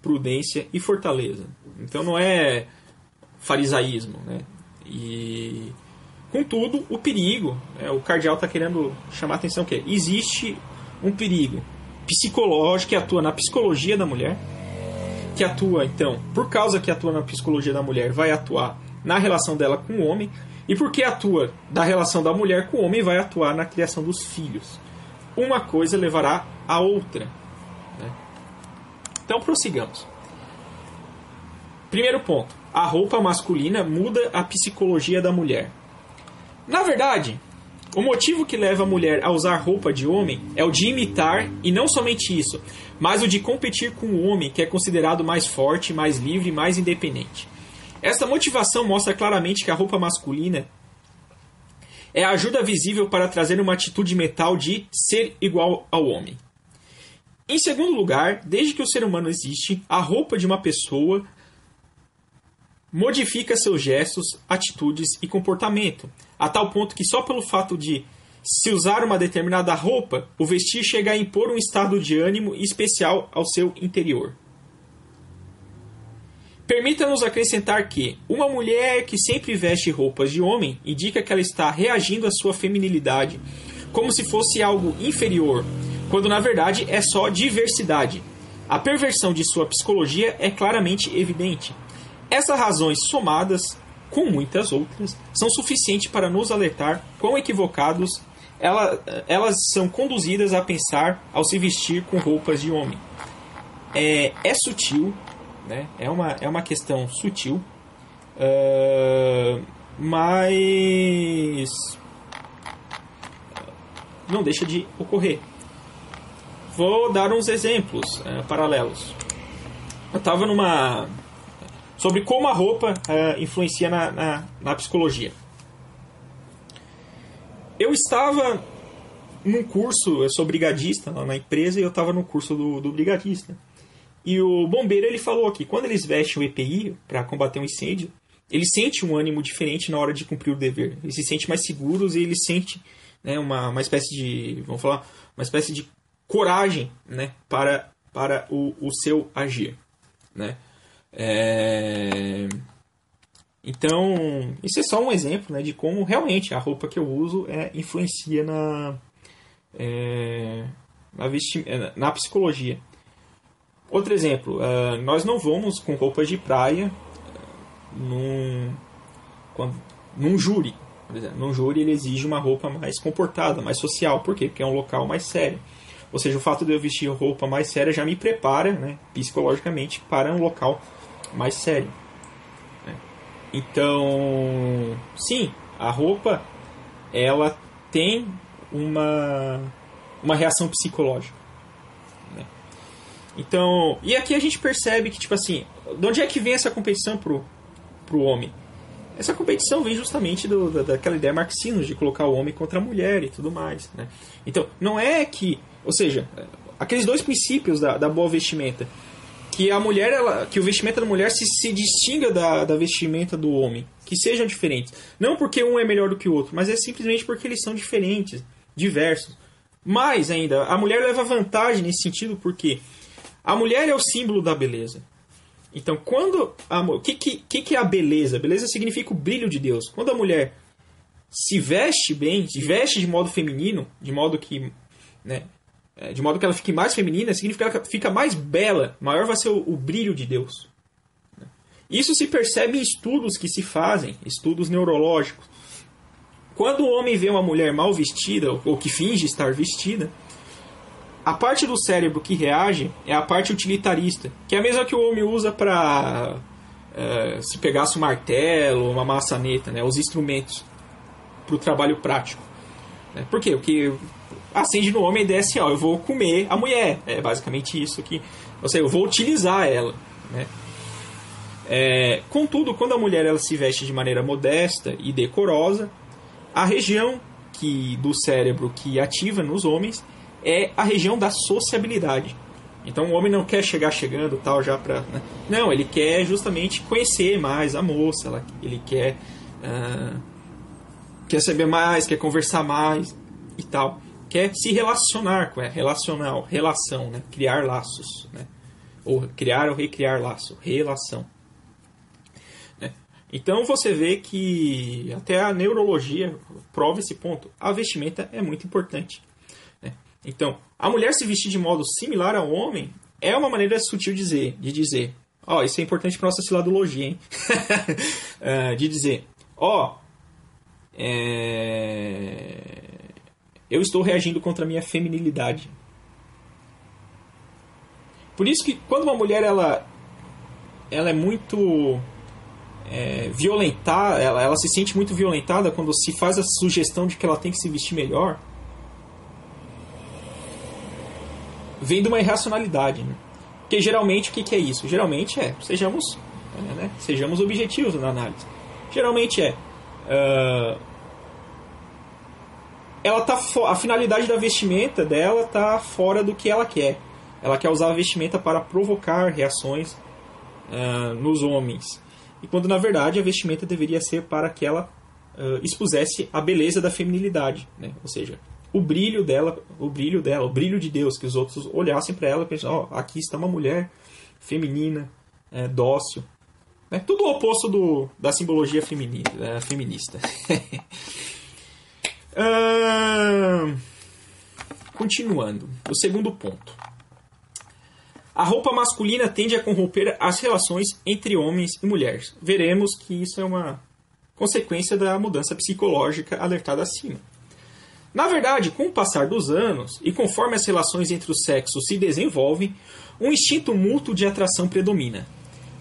prudência e fortaleza. Então não é farisaísmo, né? E Contudo, o perigo, é, o cardeal está querendo chamar a atenção que existe um perigo psicológico que atua na psicologia da mulher, que atua, então, por causa que atua na psicologia da mulher, vai atuar na relação dela com o homem, e porque atua da relação da mulher com o homem, vai atuar na criação dos filhos. Uma coisa levará a outra. Né? Então, prossigamos. Primeiro ponto: a roupa masculina muda a psicologia da mulher. Na verdade, o motivo que leva a mulher a usar roupa de homem é o de imitar, e não somente isso, mas o de competir com o homem que é considerado mais forte, mais livre mais independente. Essa motivação mostra claramente que a roupa masculina é a ajuda visível para trazer uma atitude mental de ser igual ao homem. Em segundo lugar, desde que o ser humano existe, a roupa de uma pessoa modifica seus gestos, atitudes e comportamento, a tal ponto que só pelo fato de se usar uma determinada roupa, o vestir chega a impor um estado de ânimo especial ao seu interior. Permita-nos acrescentar que uma mulher que sempre veste roupas de homem indica que ela está reagindo à sua feminilidade como se fosse algo inferior, quando na verdade é só diversidade. A perversão de sua psicologia é claramente evidente. Essas razões somadas com muitas outras são suficientes para nos alertar quão equivocados ela, elas são conduzidas a pensar ao se vestir com roupas de homem. É, é sutil, né? é, uma, é uma questão sutil, uh, mas não deixa de ocorrer. Vou dar uns exemplos uh, paralelos. Eu estava numa sobre como a roupa uh, influencia na, na, na, psicologia. Eu estava num curso, eu sou brigadista lá na empresa e eu estava no curso do, do brigadista. E o bombeiro ele falou que quando eles vestem o EPI para combater um incêndio, ele sente um ânimo diferente na hora de cumprir o dever. Eles se sentem mais seguros e ele sente né, uma, uma espécie de, vamos falar, uma espécie de coragem né, para, para o, o seu agir. Né? É... Então, isso é só um exemplo né, de como realmente a roupa que eu uso é, influencia na, é, na, na psicologia. Outro exemplo, uh, nós não vamos com roupas de praia num, quando, num júri. Por exemplo, num júri ele exige uma roupa mais comportada, mais social. Por quê? Porque é um local mais sério. Ou seja, o fato de eu vestir roupa mais séria já me prepara, né, psicologicamente, para um local mais sério. Né? Então, sim, a roupa ela tem uma, uma reação psicológica. Então, e aqui a gente percebe que, tipo assim, de onde é que vem essa competição pro, pro homem? Essa competição vem justamente do, da, daquela ideia marxista de colocar o homem contra a mulher e tudo mais. Né? Então, não é que. Ou seja, aqueles dois princípios da, da boa vestimenta. Que a mulher, ela, que o vestimenta da mulher se, se distinga da, da vestimenta do homem. Que sejam diferentes. Não porque um é melhor do que o outro, mas é simplesmente porque eles são diferentes, diversos. Mais ainda, a mulher leva vantagem nesse sentido porque a mulher é o símbolo da beleza. Então, quando o que, que, que é a beleza? Beleza significa o brilho de Deus. Quando a mulher se veste bem, se veste de modo feminino, de modo que, né, é, de modo que ela fique mais feminina, significa que ela fica mais bela, maior vai ser o, o brilho de Deus. Isso se percebe em estudos que se fazem, estudos neurológicos. Quando o homem vê uma mulher mal vestida, ou que finge estar vestida, a parte do cérebro que reage é a parte utilitarista, que é a mesma que o homem usa para é, se pegasse um martelo, uma maçaneta, né, os instrumentos para o trabalho prático. Né? Por quê? Porque acende no homem a ideia assim, ó, eu vou comer a mulher. É basicamente isso que. Ou seja, eu vou utilizar ela. Né? É, contudo, quando a mulher ela se veste de maneira modesta e decorosa, a região que do cérebro que ativa nos homens é a região da sociabilidade. Então o homem não quer chegar chegando tal já para, né? não, ele quer justamente conhecer mais a moça, ela, ele quer uh, quer saber mais, quer conversar mais e tal, quer se relacionar com ela, relacional, relação, né? criar laços, né? ou criar ou recriar laço, relação. Né? Então você vê que até a neurologia prova esse ponto. A vestimenta é muito importante. Então, a mulher se vestir de modo similar ao homem é uma maneira sutil de dizer, de dizer, ó, oh, isso é importante para nossa siladologia, hein? uh, (laughs) de dizer, ó, oh, é... eu estou reagindo contra a minha feminilidade. Por isso que quando uma mulher ela, ela é muito é, violentada, ela, ela se sente muito violentada quando se faz a sugestão de que ela tem que se vestir melhor vem de uma irracionalidade. Né? Porque geralmente o que, que é isso? Geralmente é, sejamos, né? sejamos objetivos na análise. Geralmente é. Uh, ela tá a finalidade da vestimenta dela tá fora do que ela quer. Ela quer usar a vestimenta para provocar reações uh, nos homens. E quando na verdade a vestimenta deveria ser para que ela uh, expusesse a beleza da feminilidade, né? Ou seja, o brilho dela, o brilho dela, o brilho de Deus, que os outros olhassem para ela e pensassem, ó, oh, aqui está uma mulher feminina, é, dócil. É tudo o oposto do, da simbologia feminista. É, feminista. uh, continuando, o segundo ponto. A roupa masculina tende a corromper as relações entre homens e mulheres. Veremos que isso é uma consequência da mudança psicológica alertada acima. Na verdade, com o passar dos anos e conforme as relações entre os sexos se desenvolvem, um instinto mútuo de atração predomina.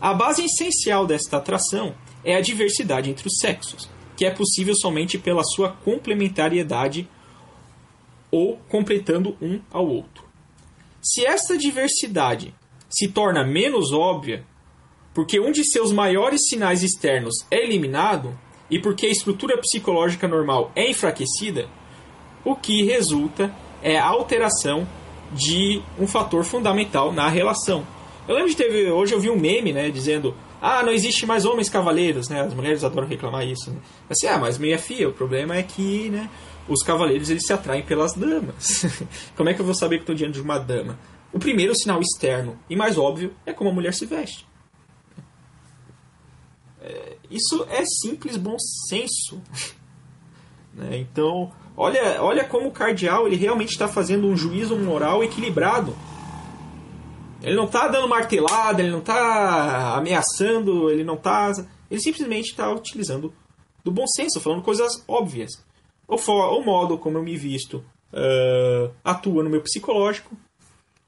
A base essencial desta atração é a diversidade entre os sexos, que é possível somente pela sua complementariedade ou completando um ao outro. Se esta diversidade se torna menos óbvia, porque um de seus maiores sinais externos é eliminado e porque a estrutura psicológica normal é enfraquecida, o que resulta é a alteração de um fator fundamental na relação. Eu lembro de ter, hoje eu vi um meme, né, dizendo, ah, não existe mais homens cavaleiros, né, as mulheres adoram reclamar isso, né? assim, ah, mas meia fia, o problema é que, né, os cavaleiros eles se atraem pelas damas. (laughs) como é que eu vou saber que estou diante de uma dama? O primeiro sinal externo e mais óbvio é como a mulher se veste. É, isso é simples bom senso. (laughs) né? Então, Olha, olha como o cardeal ele realmente está fazendo um juízo moral equilibrado. Ele não está dando martelada, ele não está ameaçando, ele não está. Ele simplesmente está utilizando do bom senso, falando coisas óbvias. O, o modo como eu me visto uh, atua no meu psicológico,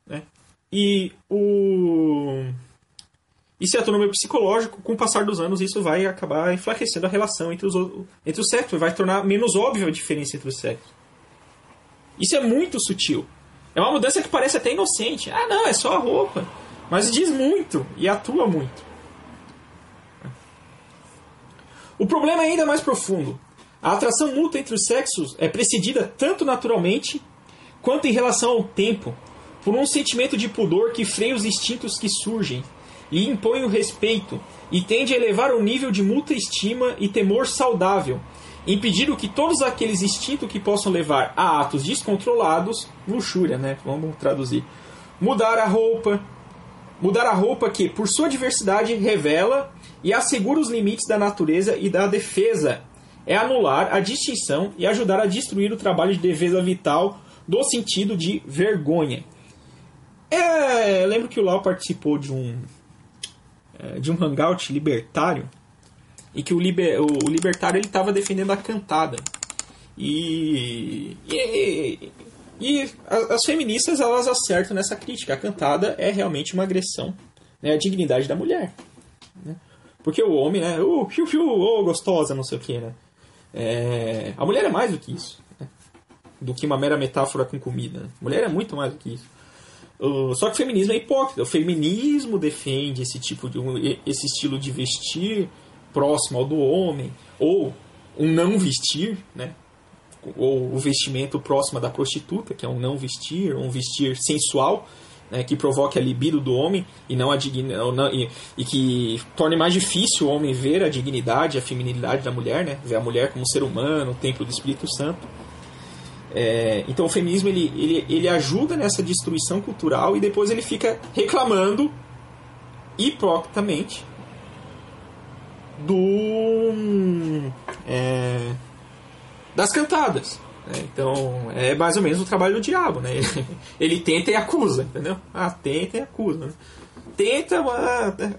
né? E o e se atua no meu psicológico, com o passar dos anos isso vai acabar enfraquecendo a relação entre os entre os sexos, vai tornar menos óbvia a diferença entre os sexos. Isso é muito sutil. É uma mudança que parece até inocente. Ah, não, é só a roupa. Mas diz muito e atua muito. O problema é ainda mais profundo. A atração mútua entre os sexos é precedida tanto naturalmente quanto em relação ao tempo por um sentimento de pudor que freia os instintos que surgem e impõe o respeito e tende a elevar o nível de mútua estima e temor saudável, impedindo que todos aqueles instintos que possam levar a atos descontrolados, luxúria, né? Vamos traduzir. Mudar a roupa, mudar a roupa que, por sua diversidade, revela e assegura os limites da natureza e da defesa. É anular a distinção e ajudar a destruir o trabalho de defesa vital do sentido de vergonha. É, lembro que o Lau participou de um de um hangout libertário e que o, liber, o, o libertário ele estava defendendo a cantada e, e, e as feministas elas acertam nessa crítica a cantada é realmente uma agressão né, à dignidade da mulher né? porque o homem né uh, fiu, fiu, oh, gostosa não sei o que né é, a mulher é mais do que isso né? do que uma mera metáfora com comida né? mulher é muito mais do que isso só que o feminismo é hipócrita. O feminismo defende esse tipo de esse estilo de vestir próximo ao do homem, ou um não vestir, né? ou o vestimento próximo da prostituta, que é um não vestir, um vestir sensual, né? que provoque a libido do homem e não a não, e, e, que torne mais difícil o homem ver a dignidade, a feminilidade da mulher, né? ver a mulher como ser humano, o templo do Espírito Santo. É, então o feminismo ele, ele, ele ajuda nessa destruição cultural e depois ele fica reclamando hipocritamente do é, das cantadas. Né? Então é mais ou menos o trabalho do diabo, né? Ele, (laughs) ele tenta e acusa, entendeu? Ah, tenta e acusa. Né? Tenta,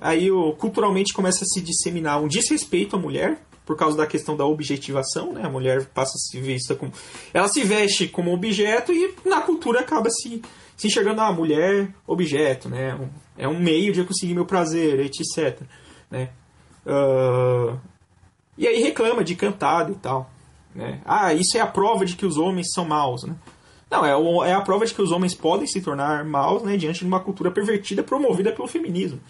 aí culturalmente começa a se disseminar um desrespeito à mulher, por causa da questão da objetivação, né? A mulher passa a se vista como. Ela se veste como objeto e na cultura acaba se, se enxergando a ah, mulher objeto, né? É um meio de eu conseguir meu prazer, etc. Né? Uh... E aí reclama de cantado e tal. Né? Ah, isso é a prova de que os homens são maus, né? Não, é, é a prova de que os homens podem se tornar maus né, diante de uma cultura pervertida promovida pelo feminismo.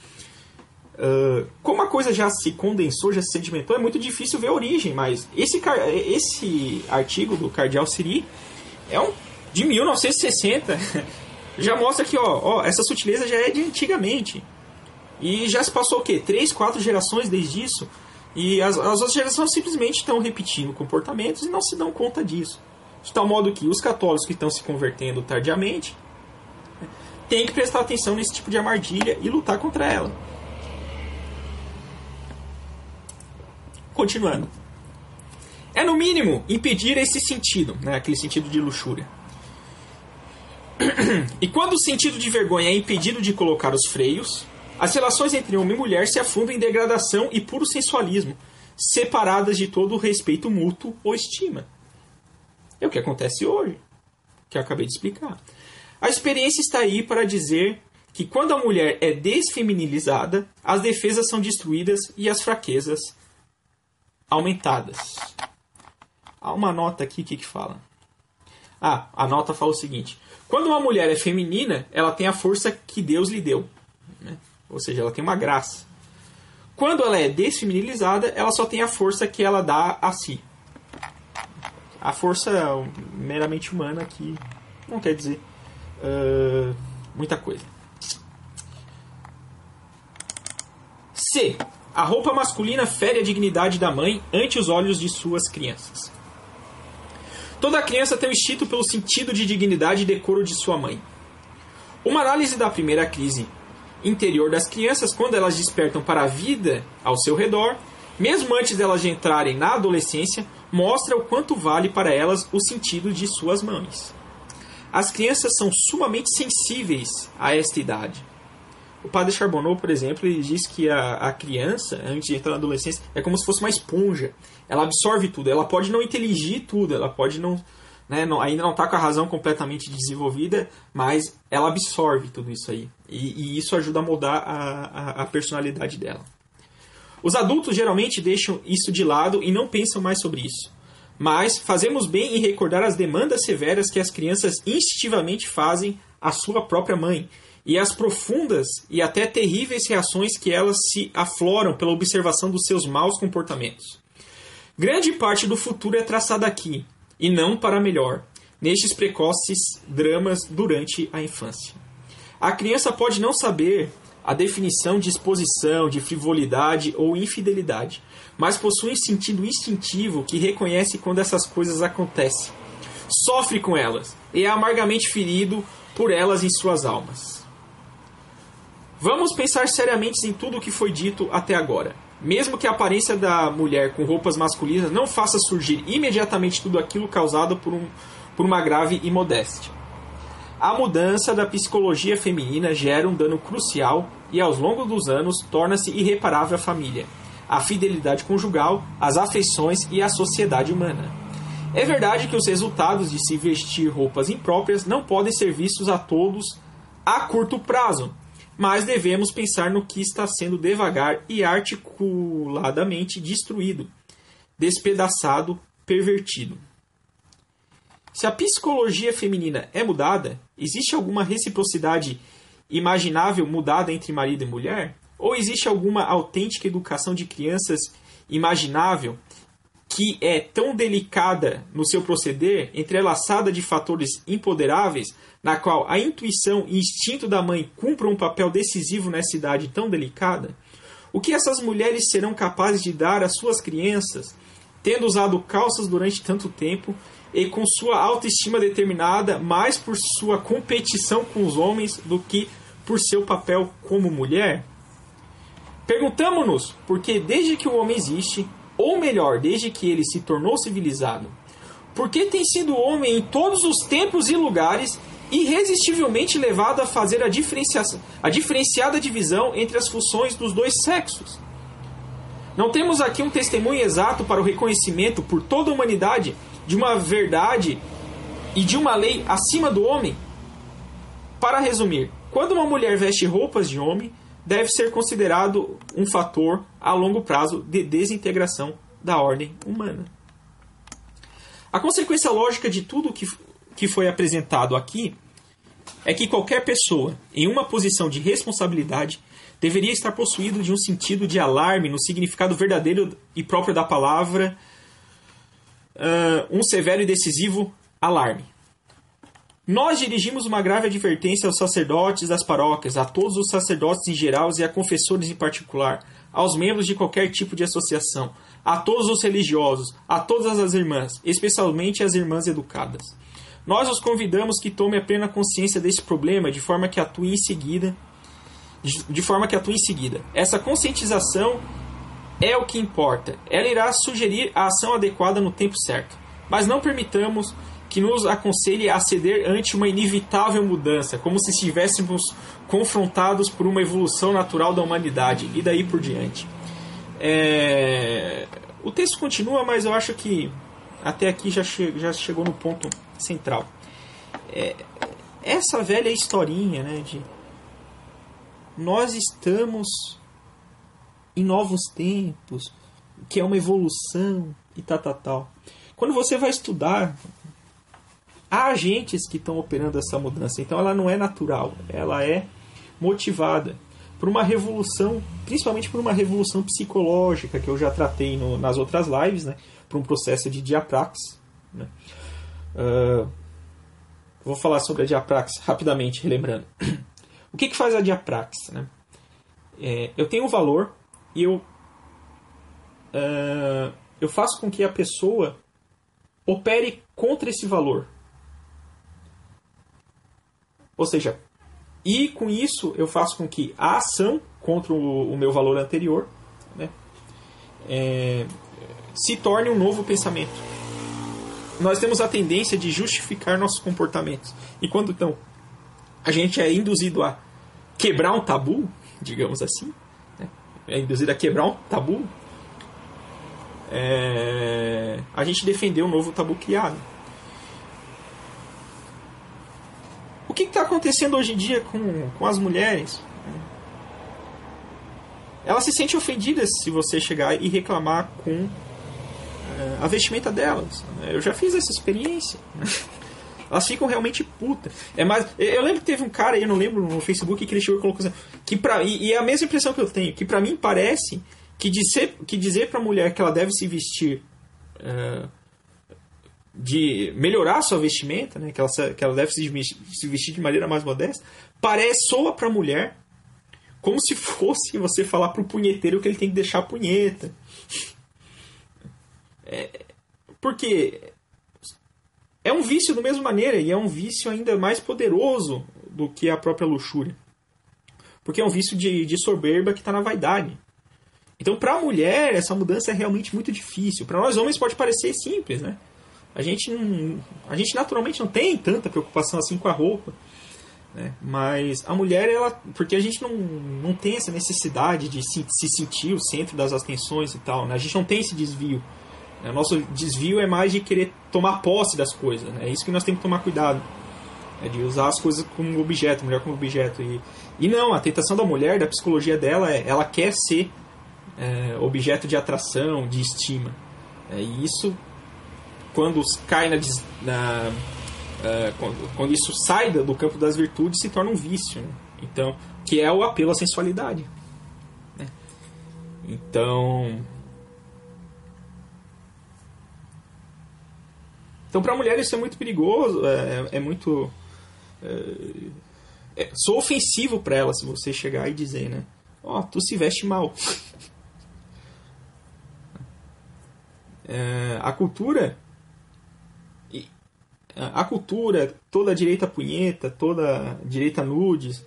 Uh, como a coisa já se condensou, já se sedimentou, é muito difícil ver a origem, mas esse, esse artigo do Cardeal Siri é um de 1960. (laughs) já mostra que ó, ó, essa sutileza já é de antigamente. E já se passou o quê? Três, quatro gerações desde isso. E as, as outras gerações simplesmente estão repetindo comportamentos e não se dão conta disso. De tal modo que os católicos que estão se convertendo tardiamente né, têm que prestar atenção nesse tipo de armadilha e lutar contra ela. Continuando. É no mínimo impedir esse sentido, né, aquele sentido de luxúria. (clears throat) E quando o sentido de vergonha é impedido de colocar os freios, as relações entre homem e mulher se afundam em degradação e puro sensualismo, separadas de todo o respeito mútuo ou estima. É o que acontece hoje, que eu acabei de explicar. A experiência está aí para dizer que quando a mulher é desfeminilizada, as defesas são destruídas e as fraquezas aumentadas. Há uma nota aqui que, que fala. Ah, a nota fala o seguinte: quando uma mulher é feminina, ela tem a força que Deus lhe deu, né? ou seja, ela tem uma graça. Quando ela é desfeminilizada, ela só tem a força que ela dá a si. A força meramente humana que não quer dizer uh, muita coisa. C. A roupa masculina fere a dignidade da mãe ante os olhos de suas crianças. Toda criança tem o instinto pelo sentido de dignidade e decoro de sua mãe. Uma análise da primeira crise interior das crianças, quando elas despertam para a vida ao seu redor, mesmo antes delas de entrarem na adolescência, mostra o quanto vale para elas o sentido de suas mães. As crianças são sumamente sensíveis a esta idade. O padre Charbonneau, por exemplo, ele diz que a, a criança, antes de entrar na adolescência, é como se fosse uma esponja. Ela absorve tudo. Ela pode não inteligir tudo, ela pode não, né, não, ainda não está com a razão completamente desenvolvida, mas ela absorve tudo isso aí. E, e isso ajuda a moldar a, a, a personalidade dela. Os adultos geralmente deixam isso de lado e não pensam mais sobre isso. Mas fazemos bem em recordar as demandas severas que as crianças instintivamente fazem à sua própria mãe e as profundas e até terríveis reações que elas se afloram pela observação dos seus maus comportamentos. Grande parte do futuro é traçada aqui, e não para melhor, nestes precoces dramas durante a infância. A criança pode não saber a definição de exposição, de frivolidade ou infidelidade, mas possui um sentido instintivo que reconhece quando essas coisas acontecem. Sofre com elas e é amargamente ferido por elas em suas almas. Vamos pensar seriamente em tudo o que foi dito até agora. Mesmo que a aparência da mulher com roupas masculinas não faça surgir imediatamente tudo aquilo causado por, um, por uma grave imodéstia. A mudança da psicologia feminina gera um dano crucial e, ao longo dos anos, torna-se irreparável a família, a fidelidade conjugal, as afeições e a sociedade humana. É verdade que os resultados de se vestir roupas impróprias não podem ser vistos a todos a curto prazo, mas devemos pensar no que está sendo devagar e articuladamente destruído, despedaçado, pervertido. Se a psicologia feminina é mudada, existe alguma reciprocidade imaginável mudada entre marido e mulher? Ou existe alguma autêntica educação de crianças imaginável que é tão delicada no seu proceder, entrelaçada de fatores imponderáveis, na qual a intuição e instinto da mãe cumprem um papel decisivo nessa idade tão delicada? O que essas mulheres serão capazes de dar às suas crianças, tendo usado calças durante tanto tempo e com sua autoestima determinada mais por sua competição com os homens do que por seu papel como mulher? Perguntamos-nos porque desde que o homem existe, ou melhor, desde que ele se tornou civilizado, porque tem sido homem em todos os tempos e lugares irresistivelmente levado a fazer a, diferenciação, a diferenciada divisão entre as funções dos dois sexos. Não temos aqui um testemunho exato para o reconhecimento por toda a humanidade de uma verdade e de uma lei acima do homem? Para resumir, quando uma mulher veste roupas de homem, deve ser considerado um fator a longo prazo de desintegração da ordem humana. A consequência lógica de tudo que, que foi apresentado aqui é que qualquer pessoa em uma posição de responsabilidade deveria estar possuído de um sentido de alarme no significado verdadeiro e próprio da palavra, uh, um severo e decisivo alarme. Nós dirigimos uma grave advertência aos sacerdotes das paróquias, a todos os sacerdotes em geral e a confessores em particular, aos membros de qualquer tipo de associação, a todos os religiosos, a todas as irmãs, especialmente as irmãs educadas. Nós os convidamos que tomem a plena consciência desse problema de forma que atue em seguida, de forma que atue em seguida. Essa conscientização é o que importa. Ela irá sugerir a ação adequada no tempo certo. Mas não permitamos que nos aconselhe a ceder ante uma inevitável mudança, como se estivéssemos confrontados por uma evolução natural da humanidade e daí por diante. É... O texto continua, mas eu acho que até aqui já, che já chegou no ponto central. É... Essa velha historinha né, de nós estamos em novos tempos, que é uma evolução e tal, tal, tal. Quando você vai estudar há agentes que estão operando essa mudança. Então ela não é natural, ela é motivada por uma revolução, principalmente por uma revolução psicológica que eu já tratei no, nas outras lives, né? Por um processo de diaprax. Né? Uh, vou falar sobre a diaprax rapidamente, relembrando. (clears throat) o que, que faz a diaprax? Né? É, eu tenho um valor e eu, uh, eu faço com que a pessoa opere contra esse valor. Ou seja, e com isso eu faço com que a ação contra o, o meu valor anterior né, é, se torne um novo pensamento. Nós temos a tendência de justificar nossos comportamentos. E quando então a gente é induzido a quebrar um tabu, digamos assim, né, é induzido a quebrar um tabu, é, a gente defendeu um novo tabu criado. Acontecendo hoje em dia com, com as mulheres. Elas se sentem ofendidas se você chegar e reclamar com uh, a vestimenta delas. Eu já fiz essa experiência. (laughs) Elas ficam realmente putas. É mais, eu lembro que teve um cara eu não lembro no Facebook, que ele chegou e colocou assim, que pra, e, e é a mesma impressão que eu tenho, que para mim parece que dizer, que dizer pra mulher que ela deve se vestir uh, de melhorar a sua vestimenta, né, que, ela, que ela deve se vestir de maneira mais modesta, parece soa pra mulher como se fosse você falar pro punheteiro que ele tem que deixar a punheta. É, porque é um vício da mesma maneira e é um vício ainda mais poderoso do que a própria luxúria. Porque é um vício de, de soberba que está na vaidade. Então, para a mulher, essa mudança é realmente muito difícil. Para nós homens pode parecer simples, né? A gente, não, a gente naturalmente não tem tanta preocupação assim com a roupa. Né? Mas a mulher, ela. Porque a gente não, não tem essa necessidade de se, se sentir o centro das atenções e tal. Né? A gente não tem esse desvio. O nosso desvio é mais de querer tomar posse das coisas. Né? É isso que nós temos que tomar cuidado. É de usar as coisas como objeto, mulher como objeto. E, e não, a tentação da mulher, da psicologia dela, é ela quer ser é, objeto de atração, de estima. É, e isso, quando cai na. na é, quando, quando, isso sai do campo das virtudes, se torna um vício. Né? Então, que é o apelo à sensualidade. Né? Então Então, para a mulher isso é muito perigoso, é, é muito. É, é, sou ofensivo para ela se você chegar e dizer, né? Ó, oh, tu se veste mal. (laughs) é, a cultura. A cultura, toda a direita punheta, toda a direita nudes,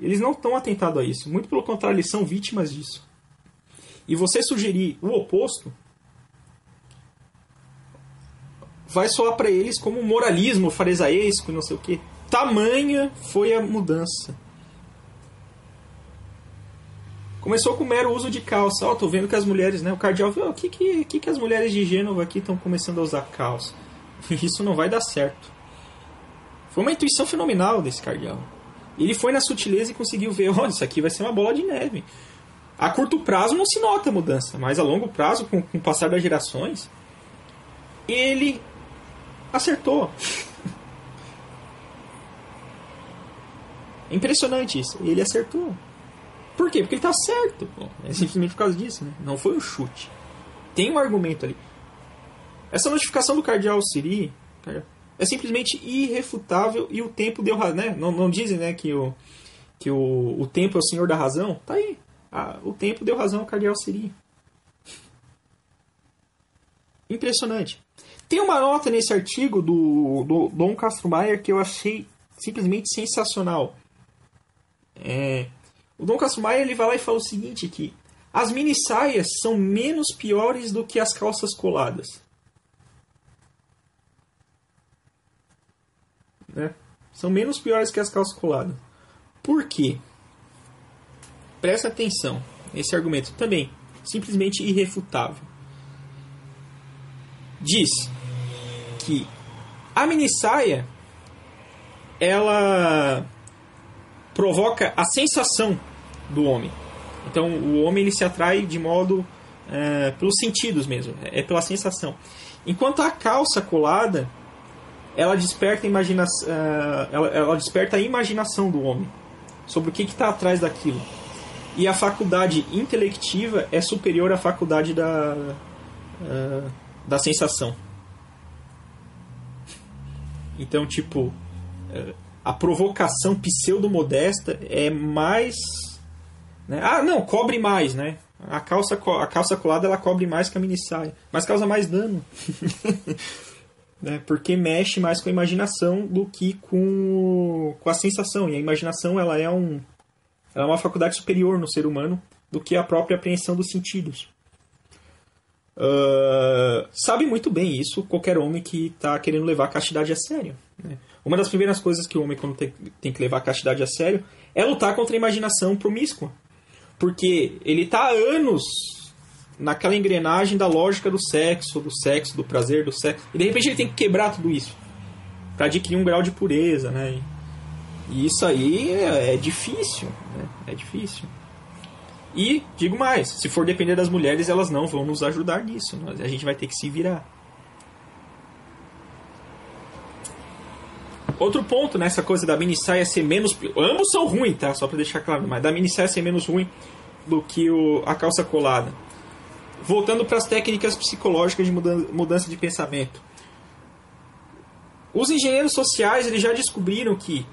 eles não estão atentados a isso. Muito pelo contrário, eles são vítimas disso. E você sugerir o oposto vai soar para eles como moralismo farisaísco, não sei o que. Tamanha foi a mudança. Começou com o mero uso de calça. Ó, oh, tô vendo que as mulheres, né? O cardeal viu, o que, que, que as mulheres de Gênova aqui estão começando a usar calça? (laughs) Isso não vai dar certo. Foi uma intuição fenomenal desse cardeal. Ele foi na sutileza e conseguiu ver, (laughs) olha, isso aqui vai ser uma bola de neve. A curto prazo não se nota a mudança, mas a longo prazo, com, com o passar das gerações, ele acertou. É (laughs) impressionante isso. Ele acertou. Por quê? Porque ele está certo. Bom, é simplesmente por causa disso, né? Não foi um chute. Tem um argumento ali. Essa notificação do cardeal Siri é simplesmente irrefutável e o tempo deu razão, né? Não, não dizem, né, que o que o, o tempo é o senhor da razão? Tá aí. Ah, o tempo deu razão ao cardeal Siri. Impressionante. Tem uma nota nesse artigo do, do Dom Castro Maier que eu achei simplesmente sensacional. É, o Dom Castro Maier ele vai lá e fala o seguinte que as mini saias são menos piores do que as calças coladas. Né? São menos piores que as calças coladas. Por quê? Presta atenção. Esse argumento também simplesmente irrefutável. Diz que a mini saia ela provoca a sensação do homem. Então o homem ele se atrai de modo é, pelos sentidos mesmo, é pela sensação. Enquanto a calça colada ela desperta a imaginação, uh, ela, ela, desperta a imaginação do homem sobre o que está atrás daquilo. E a faculdade intelectiva é superior à faculdade da, uh, da sensação. Então, tipo, é, a provocação pseudo-modesta é mais. Né? Ah, não, cobre mais, né? A calça, a calça colada ela cobre mais que a mini saia, mas causa mais dano. (laughs) né? Porque mexe mais com a imaginação do que com, com a sensação. E a imaginação ela é, um, ela é uma faculdade superior no ser humano do que a própria apreensão dos sentidos. Uh, sabe muito bem isso qualquer homem que está querendo levar a castidade a sério. Né? Uma das primeiras coisas que o homem, quando tem, tem, que levar a castidade a sério, é lutar contra a imaginação promíscua. Porque ele está há anos naquela engrenagem da lógica do sexo, do sexo, do prazer, do sexo. E de repente ele tem que quebrar tudo isso para adquirir um grau de pureza, né? E isso aí é, é difícil, né? É difícil. E, digo mais, se for depender das mulheres, elas não vão nos ajudar nisso. A gente vai ter que se virar. Outro ponto nessa coisa da mini saia ser menos. Ambos são ruins, tá? Só pra deixar claro, mas da mini saia ser menos ruim do que o, a calça colada. Voltando para as técnicas psicológicas de mudança de pensamento. Os engenheiros sociais eles já descobriram que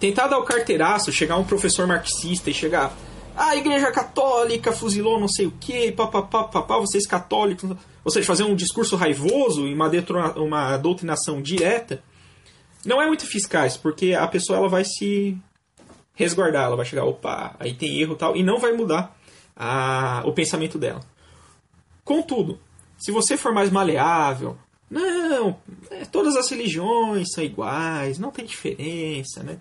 tentar dar o carteiraço, chegar um professor marxista e chegar. Ah, a igreja católica fuzilou não sei o que, papapá, papá, vocês católicos. Ou seja, fazer um discurso raivoso e uma, uma doutrinação direta não é muito eficaz, porque a pessoa ela vai se resguardar, ela vai chegar, opa, aí tem erro tal, e não vai mudar a, o pensamento dela. Contudo, se você for mais maleável, não, é, todas as religiões são iguais, não tem diferença, né?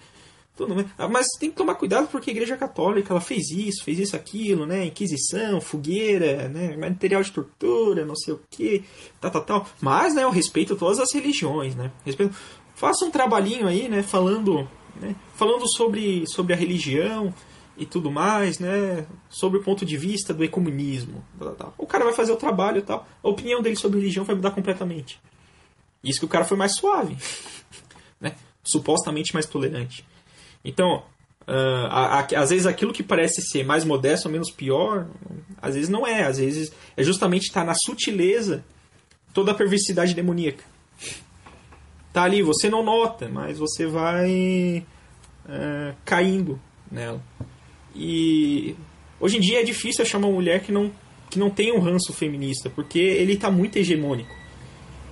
Tudo bem. Ah, mas tem que tomar cuidado porque a Igreja Católica ela fez isso, fez isso, aquilo, né? Inquisição, fogueira, né? material de tortura, não sei o que, tal, tal, tal. Mas, né, eu respeito todas as religiões, né? Respeito faça um trabalhinho aí, né, falando, né, falando sobre, sobre a religião e tudo mais, né, sobre o ponto de vista do ecumenismo. O cara vai fazer o trabalho e tal, a opinião dele sobre religião vai mudar completamente. Isso que o cara foi mais suave, (laughs) né, supostamente mais tolerante. Então, uh, a, a, às vezes aquilo que parece ser mais modesto ou menos pior, às vezes não é, às vezes é justamente estar tá na sutileza toda a perversidade demoníaca tá ali, você não nota, mas você vai é, caindo nela. E hoje em dia é difícil achar uma mulher que não, que não tem um ranço feminista, porque ele está muito hegemônico.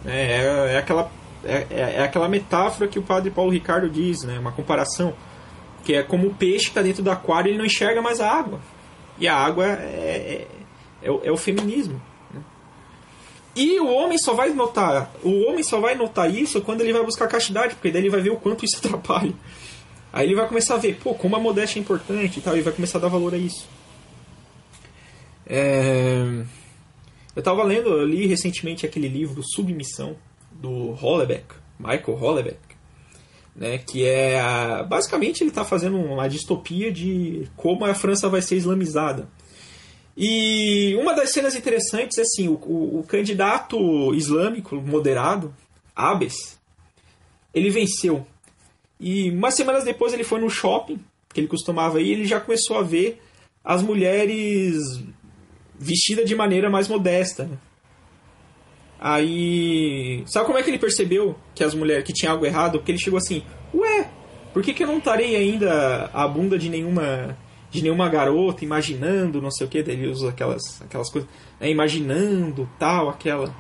É, é, é aquela, é, é, é, aquela metáfora que o padre Paulo Ricardo diz, né, uma comparação, que é como o peixe está dentro do aquário ele não enxerga mais a água. E a água é, é, é o, é o feminismo. E o homem só vai notar, o homem só vai notar isso quando ele vai buscar castidade, porque daí ele vai ver o quanto isso (laughs) atrapalha. Aí ele vai começar a ver, pô, como a modéstia é importante e tal, e vai começar a dar valor a isso. É... Eu estava lendo, eu li recentemente aquele livro Submissão, do Hollebeck, Michael Hollebeck, né, que é, basicamente ele está fazendo uma distopia de como a França vai ser islamizada. E uma das cenas interessantes é assim, o, o, o candidato islâmico moderado, Abes, ele venceu. E umas semanas depois ele foi no shopping, que ele costumava ir, e ele já começou a ver as mulheres vestidas de maneira mais modesta. Né? Aí, sabe como é que ele percebeu que as mulheres que tinha algo errado? Porque ele chegou assim: "Ué, por que, que eu não tarei ainda a bunda de nenhuma de nenhuma garota imaginando, não sei o que, ele usa aquelas, aquelas coisas, né, imaginando tal, aquela,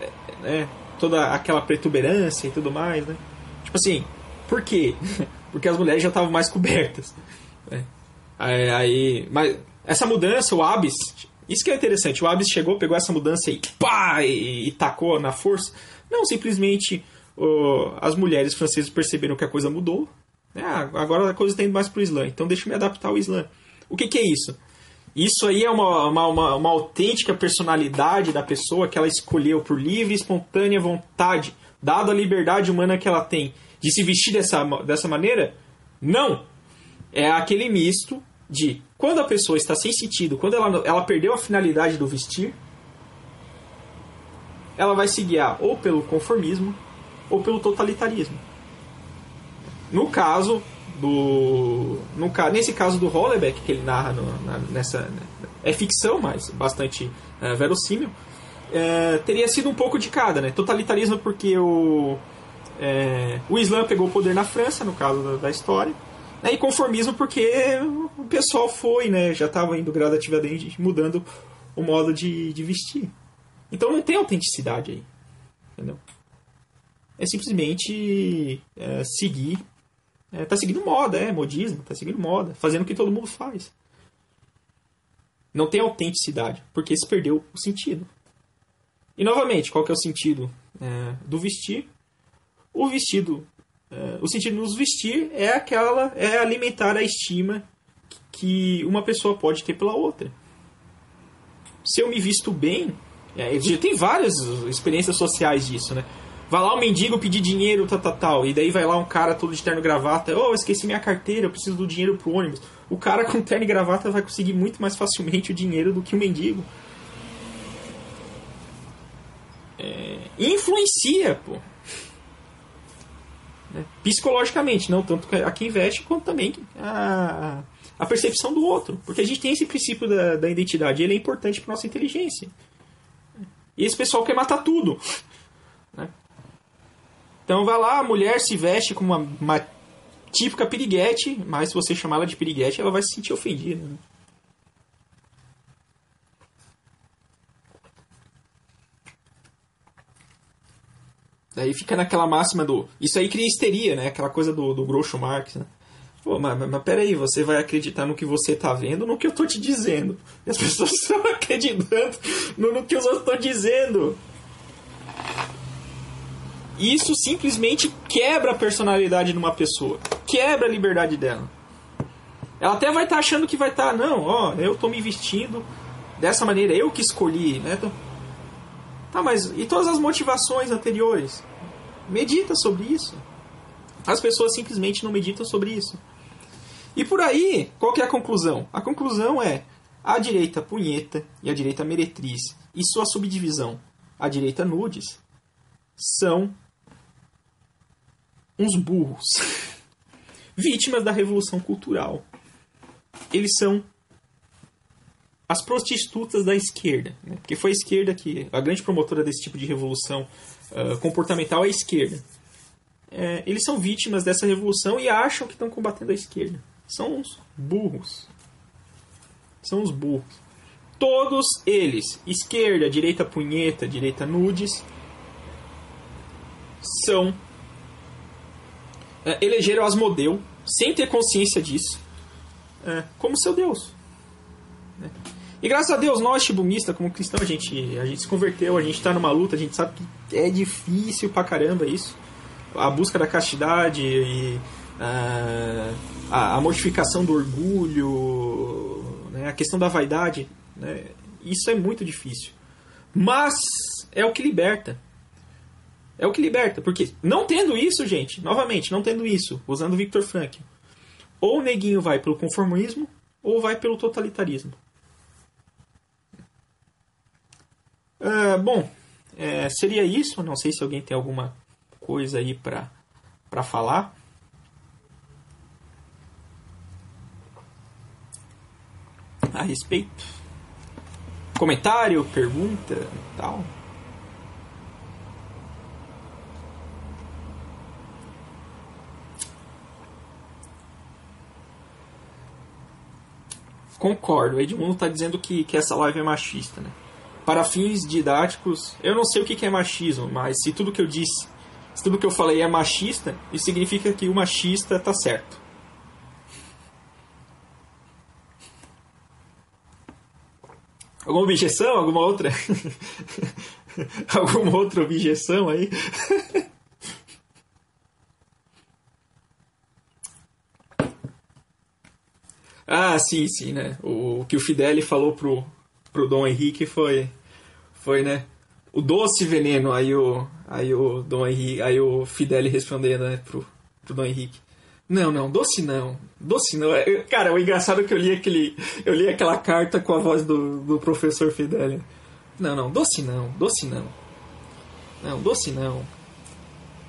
é, né, toda aquela protuberância e tudo mais, né? Tipo assim, por quê? Porque as mulheres já estavam mais cobertas. Né? Aí, aí, mas essa mudança, o Abis, isso que é interessante, o Abis chegou, pegou essa mudança e pá, e, e tacou na força. Não, simplesmente as mulheres francesas perceberam que a coisa mudou, é, agora a coisa está indo mais para o Islã, então deixa eu me adaptar ao Islã. O que, que é isso? Isso aí é uma, uma, uma, uma, autêntica personalidade da pessoa que ela escolheu por livre e espontânea vontade, dada a liberdade humana que ela tem de se vestir dessa, dessa maneira? Não! É aquele misto de quando a pessoa está sem sentido, quando ela, ela perdeu a finalidade do vestir, ela vai se guiar ou pelo conformismo ou pelo totalitarismo. No caso do. No, nesse caso do Hollebeck, que ele narra no, na, nessa. É ficção, mas bastante é, verossímil. É, teria sido um pouco de cada, né? Totalitarismo porque o. É, o Islã pegou o poder na França, no caso da, da história. Né? E conformismo porque o pessoal foi, né? Já estava indo gradativamente mudando o modo de, de vestir. Então não tem autenticidade aí. Entendeu? É simplesmente é, seguir é, tá seguindo moda, é, modismo, tá seguindo moda, fazendo o que todo mundo faz. Não tem autenticidade, porque se perdeu o sentido. E novamente, qual que é o sentido é, do vestir? O vestido, é, o sentido nos vestir é aquela, é alimentar a estima que uma pessoa pode ter pela outra. Se eu me visto bem, é, tem várias experiências sociais disso, né? Vai lá um mendigo pedir dinheiro, tal, tal, tal. E daí vai lá um cara todo de terno e gravata. Oh, eu esqueci minha carteira, eu preciso do dinheiro pro ônibus. O cara com terno e gravata vai conseguir muito mais facilmente o dinheiro do que o mendigo. É, influencia, pô. Psicologicamente, não tanto a quem investe, quanto também a, a percepção do outro. Porque a gente tem esse princípio da, da identidade, ele é importante para nossa inteligência. E esse pessoal quer matar tudo. Né? Então vai lá, a mulher se veste como uma, uma típica piriguete, mas se você chamar ela de piriguete, ela vai se sentir ofendida. Né? Daí fica naquela máxima do. Isso aí cria histeria, né? Aquela coisa do, do Groucho Marx, né? Pô, mas, mas, mas peraí, você vai acreditar no que você tá vendo no que eu tô te dizendo. E as (laughs) pessoas estão acreditando no, no que os outros estão dizendo. Isso simplesmente quebra a personalidade de uma pessoa. Quebra a liberdade dela. Ela até vai estar tá achando que vai estar, tá, não, ó, eu tô me vestindo dessa maneira, eu que escolhi, né? Então, tá, mas e todas as motivações anteriores? Medita sobre isso. As pessoas simplesmente não meditam sobre isso. E por aí, qual que é a conclusão? A conclusão é a direita punheta e a direita meretriz e sua subdivisão, a direita nudes, são uns burros, (laughs) vítimas da revolução cultural. Eles são as prostitutas da esquerda, né? porque foi a esquerda que a grande promotora desse tipo de revolução uh, comportamental é a esquerda. É, eles são vítimas dessa revolução e acham que estão combatendo a esquerda. São uns burros. São os burros. Todos eles, esquerda, direita punheta, direita nudes, são é, elegeram Asmodeu, sem ter consciência disso, é, como seu Deus. E graças a Deus, nós, shibumistas, como cristão, a gente, a gente se converteu, a gente está numa luta, a gente sabe que é difícil pra caramba isso. A busca da castidade e a, a, a mortificação do orgulho, né? a questão da vaidade, né? isso é muito difícil. Mas é o que liberta. É o que liberta. Porque não tendo isso, gente, novamente, não tendo isso, usando Victor Frankl, ou o neguinho vai pelo conformismo, ou vai pelo totalitarismo. Uh, bom, é, seria isso. Não sei se alguém tem alguma coisa aí para falar. A respeito. Comentário, pergunta, tal. Concordo, o Edmundo está dizendo que, que essa live é machista, né? Para fins didáticos, eu não sei o que é machismo, mas se tudo que eu disse, se tudo que eu falei é machista, isso significa que o machista está certo. Alguma objeção? Alguma outra? (laughs) Alguma outra objeção aí? (laughs) Ah, sim, sim, né? O, o que o Fideli falou pro, pro Dom Henrique foi, foi, né? O doce veneno. Aí o, aí o Dom Henrique, aí o Fideli respondendo, né, pro, pro Dom Henrique. Não, não, doce não. Doce não. É, cara, o engraçado é que eu li aquele. Eu li aquela carta com a voz do, do professor Fideli. Não, não, doce não, doce não. Não, doce não.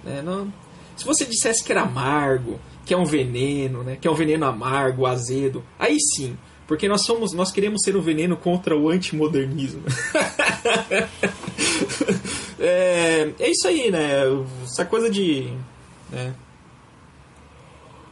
É, não. Se você dissesse que era amargo, que é um veneno, né? Que é um veneno amargo, azedo. Aí sim, porque nós somos, nós queremos ser um veneno contra o antimodernismo. (laughs) é, é isso aí, né? Essa coisa de, né?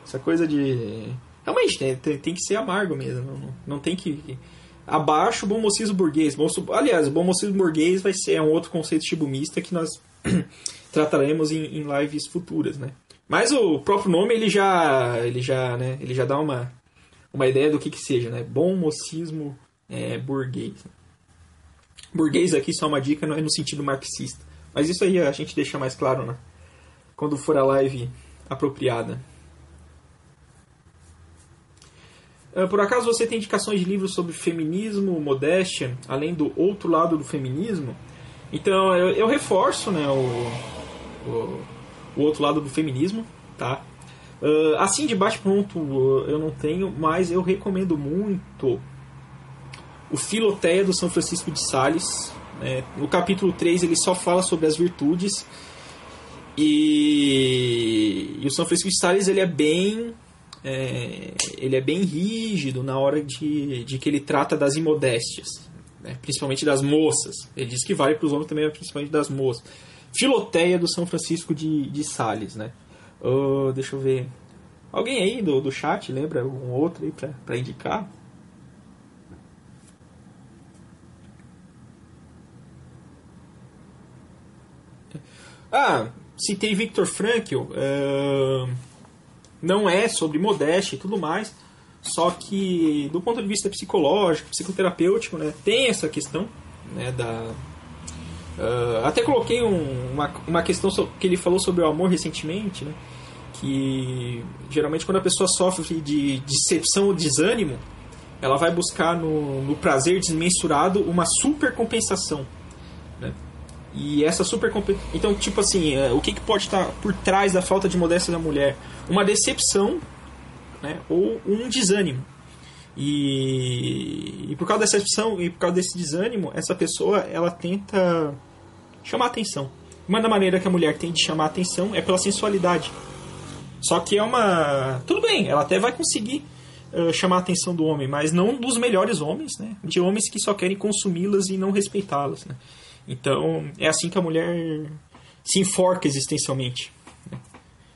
Essa coisa de realmente tem, tem, tem que ser amargo mesmo, não, não tem que abaixo o bom mocismo burguês. Bom, aliás, o bom mocismo burguês vai ser um outro conceito chibumista que nós (clears throat) trataremos em, em lives futuras, né? Mas o próprio nome ele já, ele já, né, ele já dá uma, uma ideia do que que seja, né? Bom mocismo é, burguês. Burguês aqui só uma dica, não é no sentido marxista. Mas isso aí a gente deixa mais claro, né? Quando for a live apropriada. Ah, por acaso você tem indicações de livros sobre feminismo, modéstia, além do outro lado do feminismo? Então eu, eu reforço né, o, o, o outro lado do feminismo, tá? Uh, assim de baixo pronto uh, eu não tenho, mas eu recomendo muito o Filoteia do São Francisco de Sales. Né? No capítulo 3 ele só fala sobre as virtudes. E, e o São Francisco de Sales ele é bem é, ele é bem rígido na hora de, de que ele trata das imodéstias, né? principalmente das moças. Ele diz que vale para os homens também, principalmente das moças. Filoteia do São Francisco de, de Sales, né? Deixa eu ver. Alguém aí do, do chat lembra algum outro aí para indicar? Ah, citei Victor Frankl. Uh, não é sobre modéstia e tudo mais. Só que, do ponto de vista psicológico, psicoterapêutico, né, tem essa questão né, da. Uh, até coloquei um, uma, uma questão que ele falou sobre o amor recentemente, né, que geralmente quando a pessoa sofre de decepção ou desânimo, ela vai buscar no, no prazer desmensurado uma supercompensação. Né? E essa super Então, tipo assim, é, o que, que pode estar por trás da falta de modéstia da mulher? Uma decepção né? ou um desânimo. E, e por causa dessa decepção e por causa desse desânimo, essa pessoa ela tenta chamar atenção. Uma da maneira que a mulher tem de chamar atenção é pela sensualidade. Só que é uma. Tudo bem, ela até vai conseguir uh, chamar a atenção do homem, mas não dos melhores homens, né? De homens que só querem consumi-las e não respeitá-las, né? Então, é assim que a mulher se enforca existencialmente. Né?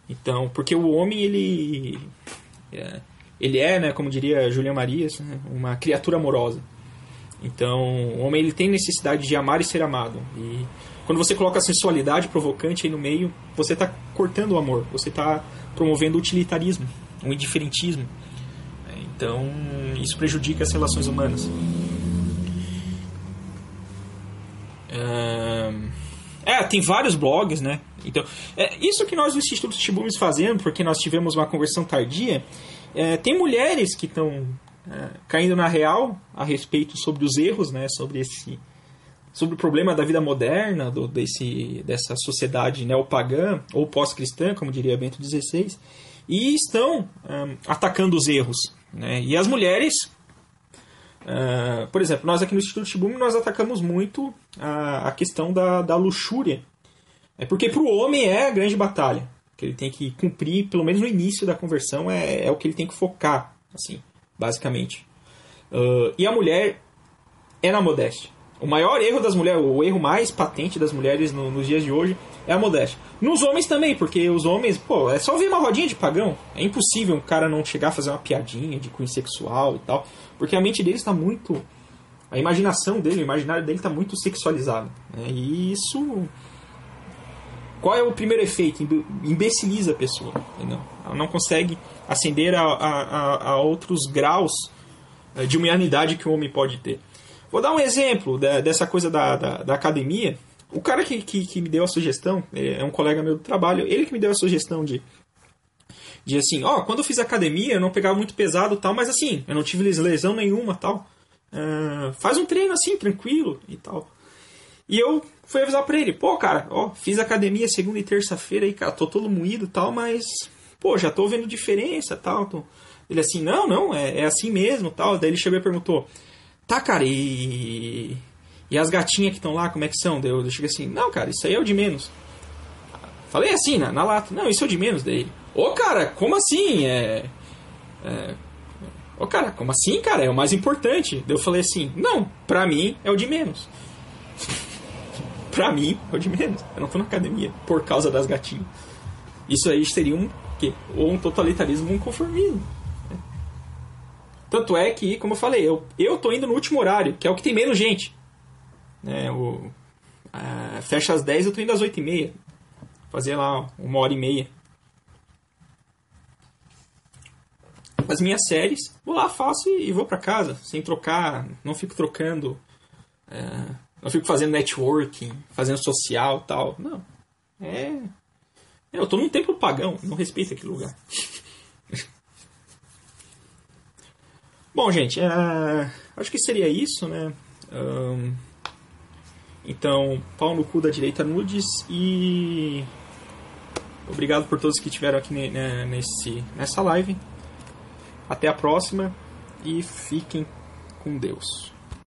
Então, porque o homem, ele é, ele é, né, como diria Julian Marias, né, uma criatura amorosa. Então, o homem ele tem necessidade de amar e ser amado. E quando você coloca a sensualidade provocante aí no meio, você está cortando o amor, você está promovendo o utilitarismo, o indiferentismo. Então, isso prejudica as relações humanas. É, tem vários blogs, né? Então, é, isso que nós do Instituto Chibumes fazendo, porque nós tivemos uma conversão tardia, é, tem mulheres que estão é, caindo na real a respeito sobre os erros, né? Sobre esse sobre o problema da vida moderna, do, desse, dessa sociedade neopagã ou pós-cristã, como diria Bento XVI, e estão um, atacando os erros. Né? E as mulheres Uh, por exemplo, nós aqui no Instituto Shibumi nós atacamos muito a, a questão da, da luxúria. É porque para o homem é a grande batalha. Que ele tem que cumprir, pelo menos no início da conversão, é, é o que ele tem que focar, assim, basicamente. Uh, e a mulher é na modéstia. O maior erro das mulheres, o erro mais patente das mulheres no, nos dias de hoje é a modéstia. Nos homens também, porque os homens, pô, é só ver uma rodinha de pagão. É impossível um cara não chegar a fazer uma piadinha de cunho sexual e tal. Porque a mente dele está muito. A imaginação dele, o imaginário dele está muito sexualizado. Né? E isso. Qual é o primeiro efeito? Imbeciliza a pessoa. Entendeu? Ela não consegue ascender a, a, a outros graus eh, de humanidade que o homem pode ter. Vou dar um exemplo dessa coisa da, da, da academia. O cara que, que, que, me deu a sugestão, é um colega meu do trabalho, ele que me deu a sugestão de, de assim, ó, quando eu fiz academia eu não pegava muito pesado tal, mas assim, eu não tive lesão nenhuma tal. Uh, faz um treino assim, tranquilo e tal. E eu fui avisar pra ele, pô, cara, ó, fiz academia segunda e terça-feira aí, cara, tô todo moído tal, mas, pô, já tô vendo diferença tal. Tô... Ele assim, não, não, é, é assim mesmo tal. Daí ele chegou e perguntou, tá, cara, e. E as gatinhas que estão lá, como é que são? Daí eu, cheguei assim, não, cara, isso aí é o de menos. Falei assim, na, na lata, não, isso é o de menos daí. Ô, cara, como assim? É. é Ô, cara, como assim, cara? É o mais importante. Eu falei assim: não, pra mim é o de menos. (laughs) pra mim é o de menos. Eu não tô na academia por causa das gatinhas. Isso aí seria um quê? Ou um totalitarismo ou um conformismo. Tanto é que, como eu falei, eu, eu tô indo no último horário, que é o que tem menos gente. É, o, a, fecha às 10, eu tô indo às 8 e meia. Fazer lá uma hora e meia. as minhas séries, vou lá, faço e, vou para casa, sem trocar, não fico trocando, é, não fico fazendo networking, fazendo social tal. Não. É. é eu tô num templo pagão, não respeito aquele lugar. (laughs) Bom, gente, é, acho que seria isso, né? Um, então, pau no cu da direita nudes e Obrigado por todos que estiveram aqui né, nesse, nessa live. Até a próxima e fiquem com Deus.